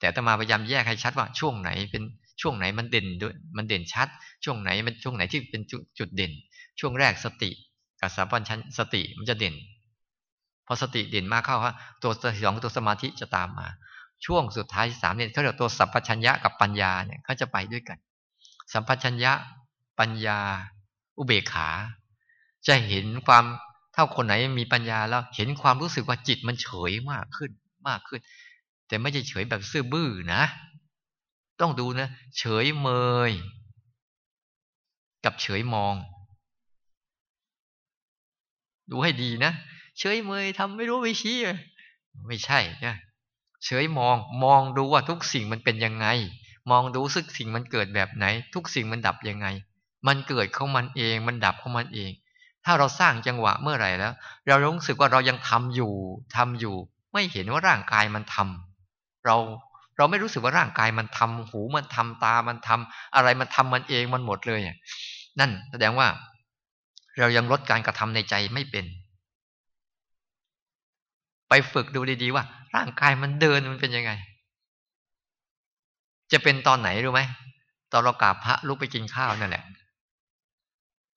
แต่ต้องมาพยายามแยกให้ชัดว่าช่วงไหนเป็นช่วงไหนมันเด่นด้วยมันเด่นชัด ช่วงไหนมันช่วงไหนที่เป็นจุดเด่น ช่วงแรกสติกับสัมปัญชันสติมันจะเด่น พอสติเด่นมากเข้าว่าตัวสองตัวสมาธิจะตามมา ช่วงสุดท้ายสามเนี่ยเขาเรียกตัวสัมปชัญญะกับปัญญาเนี่ยเขาจะไปด้วยกัน สัมปชัญญะ ปัญญา อุเบกขา จะเห็นความถ้าคนไหนมีปัญญาแล้วเห็นความรู้สึกว่าจิตมันเฉยมากขึ้นมากขึ้น แต่ไม่ใช่เฉยแบบซื่อบื้อนะ ต้องดูนะ เฉยเมย กับเฉยมอง ดูให้ดีนะ เฉยเมยทำไม่รู้ไม่ชี้ไม่ใช่นะ เฉยมองมองดูว่าทุกสิ่งมันเป็นยังไง มองดูสึกสิ่งมันเกิดแบบไหน ทุกสิ่งมันดับยังไง มันเกิดของมันเองมันดับของมันเอง ถ้าเราสร้างจังหวะเมื่อไหร่แล้ว เรารู้สึกว่าเรายังทำอยู่ทำอยู่ ไม่เห็นว่าร่างกายมันทำเราเราไม่รู้สึกว่าร่างกายมันทำหูมันทำตามันทำอะไรมันทำมันเองมันหมดเลยนั่นแสดงว่า เรายังลดการกระทำในใจไม่เป็น ไปฝึกดูดีๆว่า ร่างกายมันเดินมันเป็นยังไง จะเป็นตอนไหนรู้ไหมตอนเรากราบพระลุกไปกินข้าวนั่นแหละ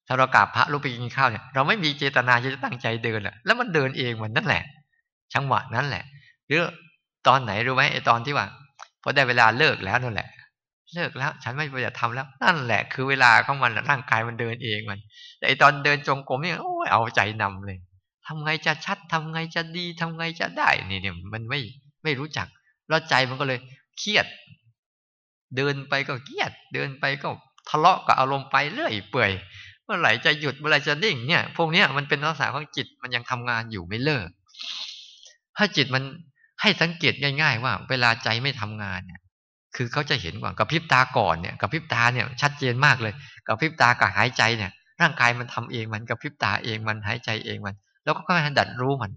ถ้าเรากราบพระลุกไปกินข้าวเนี่ยเราไม่มีเจตนาจะตั้งใจเดินแหละแล้วมันเดินเองมันนั่นแหละจังหวะนั้นแหละหรือตอนไหนรู้ไหมไอตอนที่ว่าพอได้เวลาเลิกแล้วนั่นแหละ เลิกแล้ว ฉันไม่อยากทำแล้ว นั่นแหละ คือเวลาของมันร่างกายมันเดินเองมัน แต่ไอตอนเดินจงกรมเนี่ยโอ้ยเอาใจนำเลย ทำไงจะชัดทำไงจะดีทำไงจะได้นี่เนี่ยมันไม่ไม่รู้จัก แล้วใจมันก็เลยเครียด เดินไปก็เกียด เดินไปก็ทะเลาะกับอารมณ์ไปเรื่อยเปื่อยเมื่อไหร่จะหยุดเมื่อไหร่จะดิ่งเนี่ย พวกเนี้ยมันเป็นลักษณะของจิตมันยังทำงานอยู่ไม่เลิก ถ้าจิตมันให้สังเกตง่าย ๆ ว่า เวลาใจไม่ทำงานเนี่ย คือเขาจะเห็นว่ากับพริบตาก่อนเนี่ยกับพริบตาเนี่ยชัดเจนมากเลย กับพริบตากับหายใจเนี่ย ร่างกายมันทำเองมันกับพริบตาเองมันหายใจเองมัน แล้วก็ค่อยดัดรู้มัน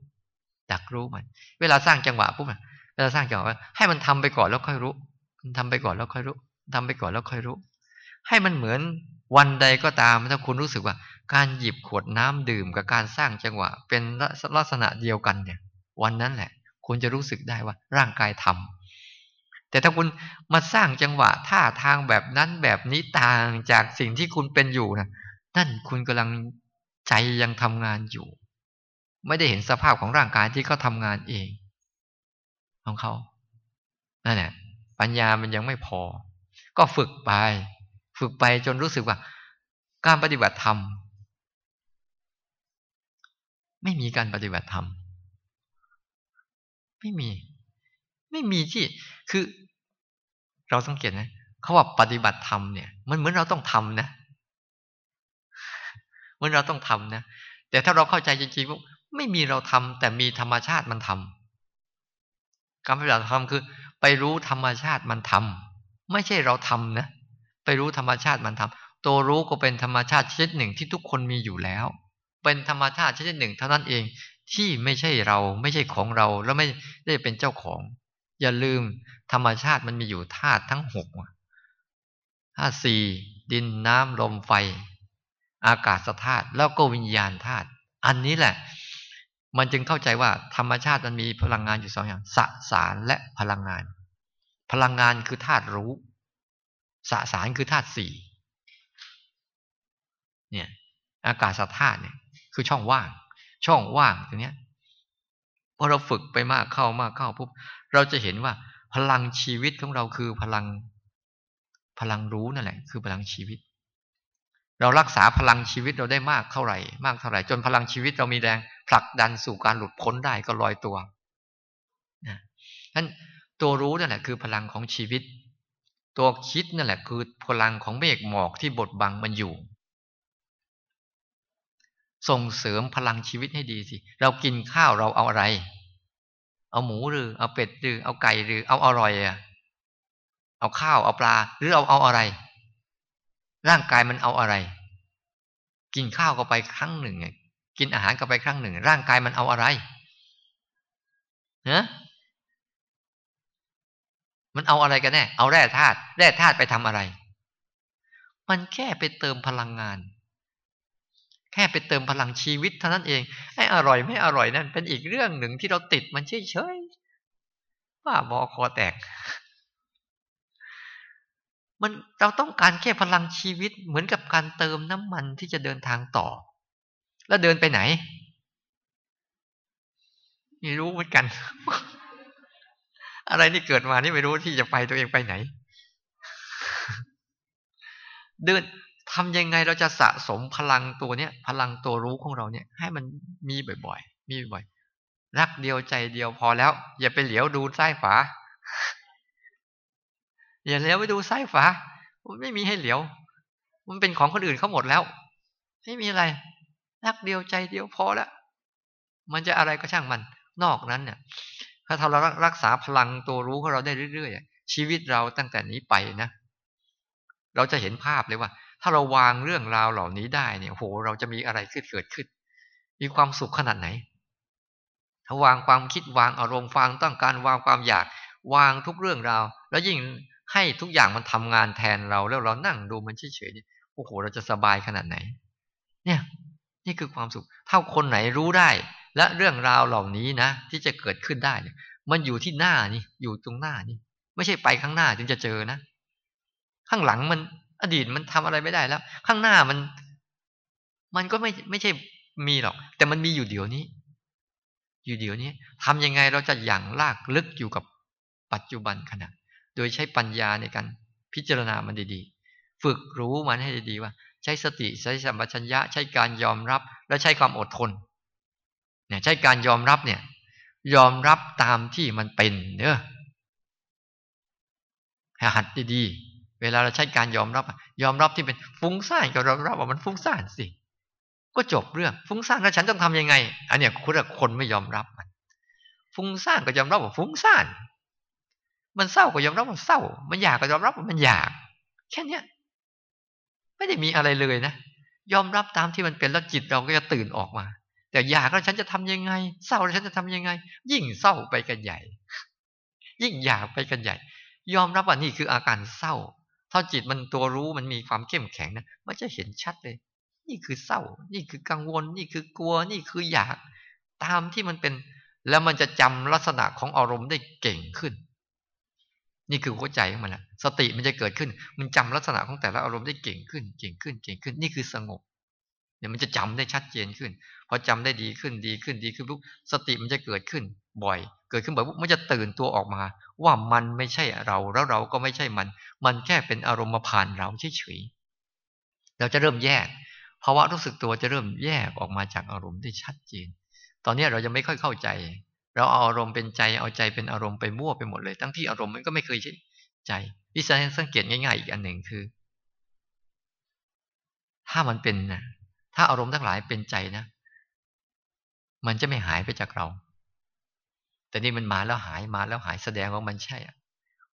ดักรู้มัน เวลาสร้างจังหวะปุ๊บเวลาสร้างจังหวะให้มันทำไปก่อนแล้วค่อยรู้ทำไปก่อนแล้วค่อยรู้ทำไปก่อนแล้วค่อยรู้ ให้มันเหมือนวันใดก็ตามถ้าคุณรู้สึกว่า การหยิบขวดน้ำดื่มกับการสร้างจังหวะ เป็นลักษณะเดียวกันเนี่ย วันนั้นแหละ คุณจะรู้สึกได้ว่าร่างกายทำแต่ถ้าคุณมาสร้างจังหวะท่าทางแบบนั้นแบบนี้ต่างจากสิ่งที่คุณเป็นอยู่นะนั่นคุณกำลังใจยังทำงานอยู่ ไม่ได้เห็นสภาพของร่างกายที่เขาทางานเอง ของเขานั่นแหละปัญญามันยังไม่พอ ก็ฝึกไป ฝึกไปจนรู้สึกว่า การปฏิบัติธรรม ไม่มีการปฏิบัติธรรม ไม่มี ไม่มีที่ คือ เราสังเกตนะเขาว่าปฏิบัติธรรมเนี่ย มันเหมือนเราต้องทำนะ เหมือนเราต้องทำนะ แต่ถ้าเราเข้าใจจริงๆว่า ไม่มีเราทำแต่มีธรรมชาติมันทำการปฏิบัติธรรมคือ ไปรู้ธรรมชาติมันทำไม่ใช่เราทำนะ ไปรู้ธรรมชาติมันทำตัวรู้ก็เป็นธรรมชาติชนิดหนึ่งที่ทุกคนมีอยู่แล้ว เป็นธรรมชาติชนิดหนึ่งเท่านั้นเองที่ไม่ใช่เราไม่ใช่ของเราแล้วไม่ได้เป็นเจ้าของ อย่าลืมธรรมชาติมันมีอยู่ธาตุทั้งหกธาตุสี่ดินน้ำลมไฟ อากาศธาตุแล้วก็วิญญาณธาตุอันนี้แหละ มันจึงเข้าใจว่าธรรมชาติมันมีพลังงานอยู่สองอย่างสสารและพลังงาน พลังงานคือธาตุรู้สสารคือธาตุสี่เนี่ย อากาศธาตุเนี่ย คือช่องว่าง ช่องว่างตรงนี้ยพอเราฝึกไปมากเข้ามากเข้าปุ๊บเราจะเห็นว่า พลังชีวิตของเราคือพลัง พลังรู้นั่นแหละ คือพลังชีวิต เรารักษาพลังชีวิตเราได้มากเท่าไหร่ มากเท่าไหร่ จนพลังชีวิตเรามีแรง ผลักดันสู่การหลุดพ้นได้ก็ลอยตัวนะนั้นตัวรู้นั่นแหละคือพลังของชีวิต ตัวคิดนั่นแหละคือพลังของเมฆหมอกที่บดบังมันอยู่ ส่งเสริมพลังชีวิตให้ดีสิ เรากินข้าวเราเอาอะไร เอาหมูหรือ เอาเป็ดหรือ เอาไก่หรือ เอาอร่อยอะเอาข้าวเอาปลา หรือเอาเอาอะไร ร่างกายมันเอาอะไร กินข้าวก็ไปครั้งหนึ่ง กินอาหารก็ไปครั้งหนึ่ง ร่างกายมันเอาอะไรเนะมันเอาอะไรกันแน่ เอาแร่ธาตุแร่ธาตุไปทำอะไร มันแค่ไปเติมพลังงาน แค่ไปเติมพลังชีวิตเท่านั้นเองไอ้อร่อยไม่อร่อยนั่นเป็นอีกเรื่องหนึ่งที่เราติดมันเฉยเฉยว่าบอคอแตก มันเราต้องการแค่พลังชีวิตเหมือนกับการเติมน้ำมันที่จะเดินทางต่อ แล้วเดินไปไหน ไม่รู้เหมือนกัน อะไรที่เกิดมานี่ไม่รู้ที่จะไปตัวเองไปไหน เดินทำยังไงเราจะสะสมพลังตัวเนี้ยพลังตัวรู้ของเราเนี่ย ให้มันมีบ่อยๆ มีบ่อยรักเดียวใจเดียวพอแล้ว อย่าไปเหลียวดูซ้ายขวาอย่าเหลียวไปดูซ้ายฝามันไม่มีให้เหลียว มันเป็นของคนอื่นเขาหมดแล้ว ไม่มีอะไร รักเดียวใจเดียวพอแล้วมันจะอะไรก็ช่างมัน นอกนั้นเนี่ย ถ้าเรารักษาพลังตัวรู้ของเราได้เรื่อยๆ ชีวิตเราตั้งแต่นี้ไปนะ เราจะเห็นภาพเลยว่า ถ้าเราวางเรื่องราวเหล่านี้ได้เนี่ยโห เราจะมีอะไรขึ้นเกิดขึ้น มีความสุขขนาดไหน ถ้าวางความคิดวางอารมณ์วางต้องการวางความอยาก วางทุกเรื่องราว แล้วยิ่งให้ทุกอย่างมันทำงานแทนเราแล้วเรานั่งดูมันเฉยๆโอ้โห เราจะสบายขนาดไหน เนี่ย นี่คือความสุข ถ้าคนไหนรู้ได้ และเรื่องราวเหล่านี้นะ ที่จะเกิดขึ้นได้เนี่ยมันอยู่ที่หน้านี่อยู่ตรงหน้านี่ไม่ใช่ไปข้างหน้าจึงจะเจอนะ ข้างหลังมันอดีตมันทำอะไรไม่ได้แล้ว ข้างหน้ามัน มันก็ไม่ไม่ใช่มีหรอก แต่มันมีอยู่เดี๋ยวนี้ อยู่เดี๋ยวนี้ทำยังไงเราจะอย่างลากลึกอยู่กับปัจจุบันขณะ โดยใช้ปัญญาในการพิจารณามันดีๆ ฝึกรู้มันให้ดีๆว่า ใช้สติใช้สัมปชัญญะ ใช้การยอมรับ และใช้ความอดทนเนี่ยใช้การยอมรับเนี่ย ยอมรับตามที่มันเป็นเนอะหัดดีๆ เวลาเราใช้การยอมรับ ยอมรับที่เป็นฟุ้งซ่านก็ยอมรับว่ามันฟุ้งซ่านสิก็จบเรื่อง ฟุ้งซ่านแล้วฉันต้องทํำยังไง อันเนี้ยคุณคนไม่ยอมรับมัน ฟุ้งซ่านก็ยอมรับว่าฟุ้งซ่าน มันเศร้าก็ยอมรับว่าเศร้า มันอยากก็ยอมรับว่ามันอยาก แค่เนี้ย ไม่ได้มีอะไรเลยนะยอมรับตามที่มันเป็นแล้วจิตเราก็จะตื่นออกมา แต่อยากแล้วฉันจะทำยังไง เศร้าแล้วฉันจะทำยังไง ยิ่งเศร้าไปกันใหญ่ ยิ่งอยากไปกันใหญ่ ยอมรับว่านี่คืออาการเศร้าถ้าจิตมันตัวรู้มันมีความเข้มแข็งนะมันจะเห็นชัดเลย นี่คือเศร้า นี่คือกังวล นี่คือกลัว นี่คืออยาก ตามที่มันเป็น แล้วมันจะจำลักษณะของอารมณ์ได้เก่งขึ้น นี่คือหัวใจของมันแหละสติมันจะเกิดขึ้น มันจำลักษณะของแต่ละอารมณ์ได้เก่งขึ้น เก่งขึ้น เก่งขึ้น นี่คือสงบเนี่ยมันจะจำได้ชัดเจนขึ้น พอจำได้ดีขึ้น ดีขึ้น ดีขึ้นปุ๊บ สติมันจะเกิดขึ้น บ่อย เกิดขึ้นบ่อยปุ๊บ มันจะตื่นตัวออกมา ว่ามันไม่ใช่เรา แล้วเราก็ไม่ใช่มัน มันแค่เป็นอารมณ์มาผ่านเราเฉยๆ เราจะเริ่มแยกภาวะรู้สึกตัวจะเริ่มแยกออกมาจากอารมณ์ได้ชัดเจน ตอนนี้เรายังไม่ค่อยเข้าใจ เราเอาอารมณ์เป็นใจเอาใจเป็นอารมณ์ไปมั่วไปหมดเลย ทั้งที่อารมณ์มันก็ไม่เคยใช่ใจวิสัยสังเกตง่ายๆอีกอันหนึ่งคือ ถ้ามันเป็นนะถ้าอารมณ์ทั้งหลายเป็นใจนะ มันจะไม่หายไปจากเรา แต่นี่มันมาแล้วหายมาแล้วหายแสดงว่ามันใช่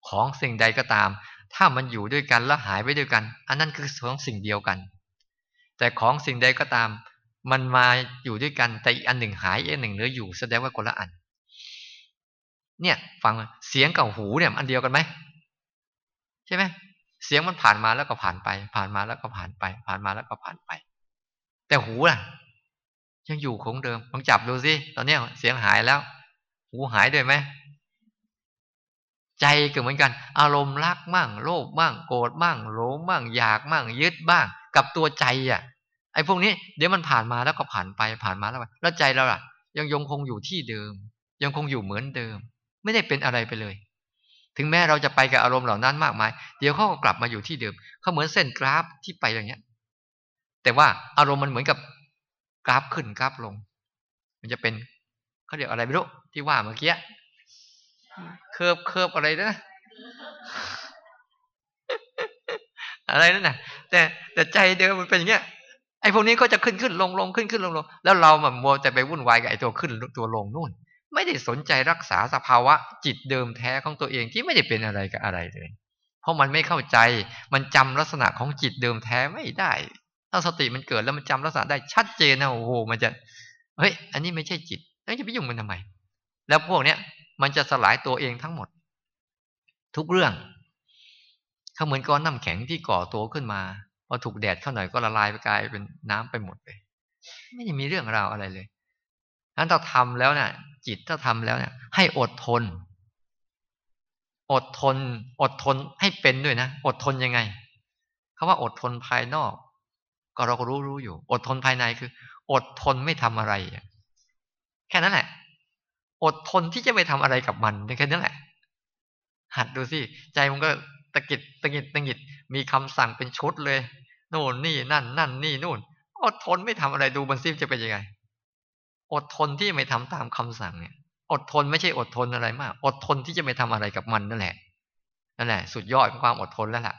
ของสิ่งใดก็ตาม ถ้ามันอยู่ด้วยกันแล้วหายไปด้วยกัน อันนั้นคือของสิ่งเดียวกัน แต่ของสิ่งใดก็ตาม มันมาอยู่ด้วยกันแต่อีกอันหนึ่งหายอีกอันหนึ่งเหลืออยู่แสดงว่าคนละอัน เนี่ยฟังเสียงกับหูเนี่ยอันเดียวกันไหมใช่ไหมเสียงมันผ่านมาแล้วก็ผ่านไป ผ่านมาแล้วก็ผ่านไป ผ่านมาแล้วก็ผ่านไป แต่หูล่ะ ยังอยู่คงเดิมลองจับดูสิตอนนี้เสียงหายแล้ว หูหายด้วยไหมใจก็เหมือนกัน อารมณ์รักมั่ง โลภมั่ง โกรธมั่งโลภมั่ง อยากมั่ง ยึดบ้าง กับตัวใจอะ ไอ้พวกนี้เดี๋ยวมันผ่านมาแล้วก็ผ่านไปผ่านมาแล้วไปแล้วใจเราล่ะ ยังยงคงอยู่ที่เดิม ยังคงอยู่เหมือนเดิม ไม่ได้เป็นอะไรไปเลย ถึงแม้เราจะไปกับอารมณ์เหล่านั้นมากมาย เดี๋ยวเขาก็กลับมาอยู่ที่เดิมเขาเหมือนเส้นกราฟที่ไปอย่างเงี้ย แต่ว่าอารมณ์มันเหมือนกับกราฟขึ้นกราฟลง มันจะเป็นเขาเรียกอะไรไม่รู้ที่ว่าเมื่อกี้ curve curve อะไรนะอะไรนั่นน่ะ แต่แต่ใจเดิมมันเป็นอย่างเงี้ยไอ้พวกนี้ก็จะขึ้นขึ้นลงลงขึ้นขึ้นลงลงแล้วเราแบบมัวแต่ไปวุ่นวายกับไอ้ตัวขึ้นตัวลงนู่น ไม่ได้สนใจรักษาสภาวะจิตเดิมแท้ของตัวเองที่ไม่ได้เป็นอะไรกับอะไรเลย เพราะมันไม่เข้าใจ มันจำลักษณะของจิตเดิมแท้ไม่ได้ ถ้าสติมันเกิดแล้วมันจำลักษณะได้ชัดเจนนะโอ้โห มันจะเฮ้ย อันนี้ไม่ใช่จิตแล้วจะไปยุ่งมันทำไม แล้วพวกเนี้ยมันจะสลายตัวเองทั้งหมด ทุกเรื่องเขาเหมือนก้อนน้าแข็งที่ก่อตัวขึ้นมาพอถูกแดดเข้าหน่อยก็ละลายไปกลายเป็นน้ำไปหมดเลย ไม่ได้มีเรื่องราวอะไรเลย นั้นเราทำแล้วเนะ่ยจิตถ้าทำแล้วเนี่ย ให้อดทน อดทน อดทนให้เป็นด้วยนะ อดทนยังไงคาว่าอดทนภายนอก ก็เราก็รู้รู้อยู่ อดทนภายในคือ อดทนไม่ทำอะไร แค่นั้นแหละ อดทนที่จะไม่ทำอะไรกับมันแค่นั้นแหละ หัดดูสิ ใจมันก็ตะกิดตะกิดตะกิด มีคำสั่งเป็นชุดเลย โน่นนี่นั่น นั่นนี่นู่น อดทนไม่ทำอะไรดูบันซิมจะเป็นยังไง อดทนที่ไม่ทำตามคำสั่งเนี่ย อดทนไม่ใช่อดทนอะไรมาก อดทนที่จะไม่ทำอะไรกับมันนั่นแหละนั่นแหละ สุดยอดของความอดทนแล้วล่ะ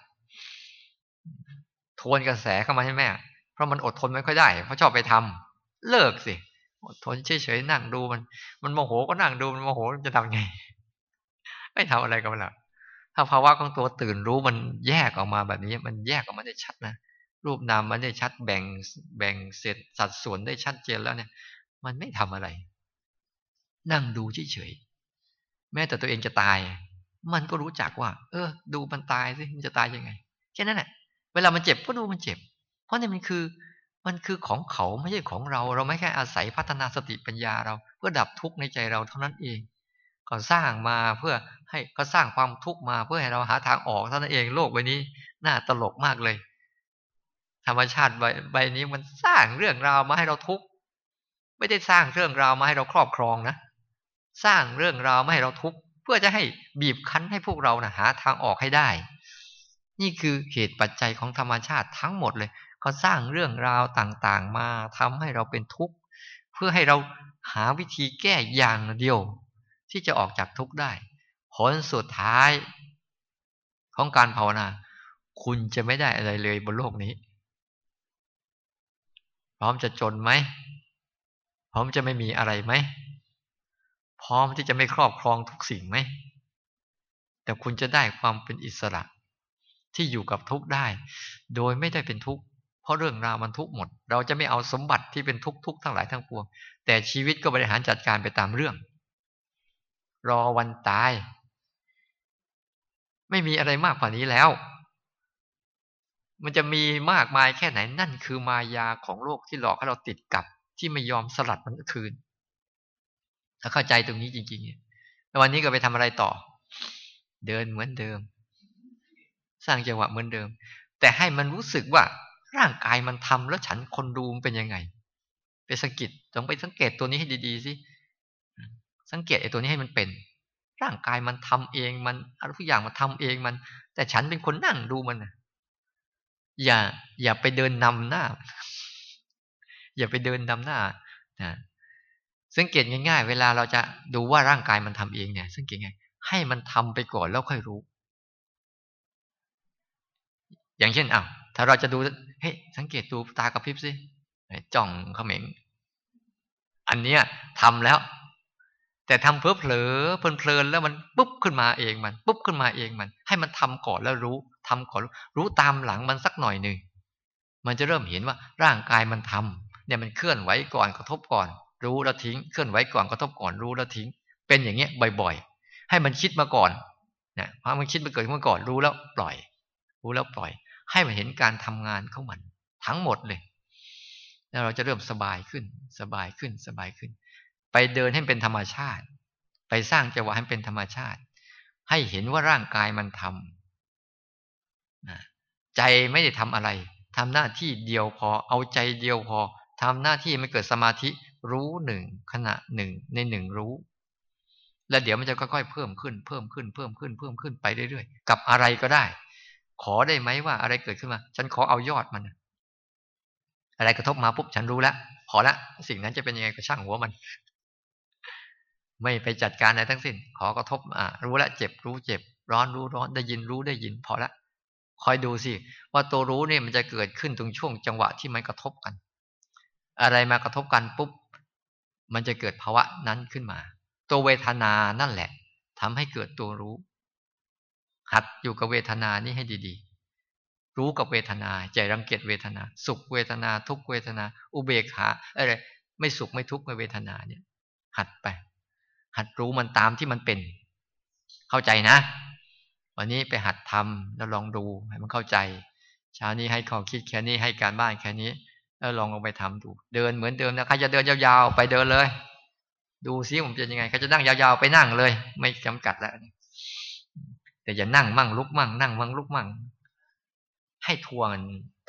ทวนกระแสเข้ามาให้แม่ เพราะมันอดทนไม่ค่อยได้ เพราะชอบไปทำเลิกสิ อดทนเฉยๆนั่งดูมัน มันโมโหก็นั่งดูมันโมโหจะทำไง ไม่ทำอะไรกับมันหรอกถ้าภาวะของตัวตื่นรู้มันแยกออกมาแบบนี้ มันแยกออกมาได้ชัดนะรูปนามมันได้ชัดแบ่งแบ่งเสร็จสัดส่วนได้ชัดเจนแล้วเนี่ย มันไม่ทำอะไร นั่งดูเฉยๆแม้แต่ตัวเองจะตาย มันก็รู้จักว่า เออ ดูมันตายสิมันจะตายยังไงแค่นั้นแหละเวลามันเจ็บก็ดูมันเจ็บ เพราะนี่มันคือ มันคือของเขาไม่ใช่ของเรา เราไม่แค่อาศัยพัฒนาสติปัญญาเรา เพื่อดับทุกข์ในใจเราเท่านั้นเองก็สร้างมาเพื่อให้ก็สร้างความทุกข์มาเพื่อให้เราหาทางออกเท่านั้นเองโลกใบนี้น่าตลกมากเลย ธรรมชาติใบใบนี้มันสร้างเรื่องราวมาให้เราทุกข์ ไม่ได้สร้างเรื่องราวมาให้เราครอบครองนะ สร้างเรื่องราวมาให้เราทุกข์เพื่อจะให้บีบคั้นให้พวกเรานะหาทางออกให้ได้ นี่คือเหตุปัจจัยของธรรมชาติทั้งหมดเลยเขาสร้างเรื่องราวต่างๆ มาทำให้เราเป็นทุกข์เพื่อให้เราหาวิธีแก้อย่างเดียว ที่จะออกจากทุกข์ได้ผลสุดท้าย ของการภาวนา คุณจะไม่ได้อะไรเลยบนโลกนี้ พร้อมจะจนไหม ร้อมจะไม่มีอะไรไหม พร้อมที่จะไม่ครอบครองทุกสิ่งไหม แต่คุณจะได้ความเป็นอิสระ ที่อยู่กับทุกได้ โดยไม่ได้เป็นทุกข์ราะเรื่องราวมันทุกหมด เราจะไม่เอาสมบัติที่เป็นทุกทุกทั้งหลายทั้งปวง แต่ชีวิตก็บริหารจัดการไปตามเรื่อง รอวันตาย ไม่มีอะไรมากกว่านี้แล้วมันจะมีมากมายแค่ไหนนั่นคือมายาของโลกที่หลอกให้เราติดกับ ที่ไม่ยอมสลัดมันคืน ถ้าเข้าใจตรงนี้จริงๆแล้ววันนี้ก็ไปทำอะไรต่อ เดินเหมือนเดิม สร้างจังหวะเหมือนเดิม แต่ให้มันรู้สึกว่าร่างกายมันทำแล้วฉันคนดูมันเป็นยังไง ไปสังเกตต้องไปสังเกตตัวนี้ให้ดีๆสิสังเกตไอ้ตัวนี้ให้มันเป็น ร่างกายมันทำเองมันอะไรทุกอย่างมันทำเองมัน แต่ฉันเป็นคนนั่งดูมันนะอย่า อย่าไปเดินนำหน้า อย่าไปเดินนำหน้านะสังเกตง่าย ๆ เวลาเราจะดูว่าร่างกายมันทำเองเนี่ย สังเกตไงให้มันทำไปก่อนแล้วค่อยรู้ อย่างเช่นอะถ้าเราจะดูเฮ้ยสังเกตดูตากระพริบสิจ้องเขม็งอันเนี้ยทำแล้ว แต่ทำเพ้อเผลอเพลินแล้วมันปุ๊บขึ้นมาเองมัน ปุ๊บขึ้นมาเองมัน ให้มันทำก่อนแล้วรู้ทำก่อนรู้ตามหลังมันสักหน่อยหนึ่งมันจะเริ่มเห็นว่าร่างกายมันทำ เนี่ยมันเคลื่อนไหวก่อนกระทบก่อน รู้แล้วทิ้ง เคลื่อนไหวก่อนกระทบก่อนรู้แล้วทิ้ง เป็นอย่างเงี้ยบ่อย ๆ ให้มันคิดมาก่อนนี่ยพอมันคิดมาเกิดขึ้นมาก่อนรู้แล้วปล่อย รู้แล้วปล่อย ให้มันเห็นการทำงานของมัน ทั้งหมดเลย แล้วเราจะเริ่มสบายขึ้น สบายขึ้นสบายขึ้น ไปเดินให้เป็นธรรมชาติ ไปสร้างจังหวะให้เป็นธรรมชาติ ให้เห็นว่าร่างกายมันทำใจไม่ได้ทำอะไรทำหน้าที่เดียวพอ เอาใจเดียวพอ ทำหน้าที่ไม่เกิดสมาธิรู้หนึ่งขณะหนึ่งในหนึ่งรู้ แล้วเดี๋ยวมันจะค่อยๆเพิ่มขึ้นเพิ่มขึ้นเพิ่มขึ้นเพิ่มขึ้นไปเรื่อยๆ กับอะไรก็ได้ ขอได้ไหมว่าอะไรเกิดขึ้นมา ฉันขอเอายอดมันอะไรกระทบมาปุ๊บฉันรู้แล้วพอละสิ่งนั้นจะเป็นยังไงก็ช่างหัวมัน ไม่ไปจัดการอะไรทั้งสิ้น ขอกระทบอ่ารู้แล้วเจ็บรู้เจ็บ ร้อนรู้ร้อนได้ยินรู้ได้ยิน พอละคอยดูสิว่าตัวรู้เนี่ยมันจะเกิดขึ้นตรงช่วงจังหวะที่มันกระทบกัน อะไรมากระทบกันปุ๊บ มันจะเกิดภาวะนั้นขึ้นมา ตัวเวทนานั่นแหละทำให้เกิดตัวรู้ หัดอยู่กับเวทนานี้ให้ดีๆ รู้กับเวทนาใจรังเกียจเวทนา สุขเวทนา ทุกเวทนา อุเบกขาอะไรไม่สุขไม่ทุกข์ไม่เวทนาเนี่ย หัดไป หัดรู้มันตามที่มันเป็น เข้าใจนะ วันนี้ไปหัดทำแล้วลองดูให้มันเข้าใจเช้านี้ให้ข้อคิดแค่นี้ให้การบ้านแค่นี้ ล้วลองลองไปทำดู เดินเหมือนเดิมนะใครจะเดินยาวๆไปเดินเลย ดูซิผมจะยังไงใครจะนั่งยาวๆไปนั่งเลย ไม่จำกัดแล้วแต่อย่านั่งมั่งลุกมั่งนั่งมั่งลุกมั่ง ให้ทวน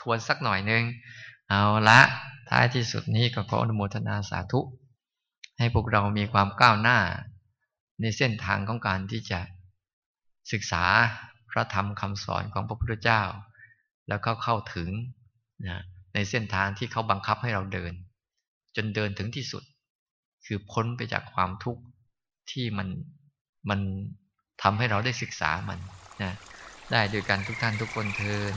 ทวนสักหน่อยนึง เอาละท้ายที่สุดนี้ก็ขออนุโมทนาสาธุ ให้พวกเรามีความก้าวหน้า ในเส้นทางของการที่จะศึกษาพระธรรมคำสอนของพระพุทธเจ้า แล้วก็เข้าถึงนะ ในเส้นทางที่เขาบังคับให้เราเดิน จนเดินถึงที่สุด คือพ้นไปจากความทุกข์ที่มันมันทำให้เราได้ศึกษามันนะได้โดยการทุกท่านทุกคนเทิน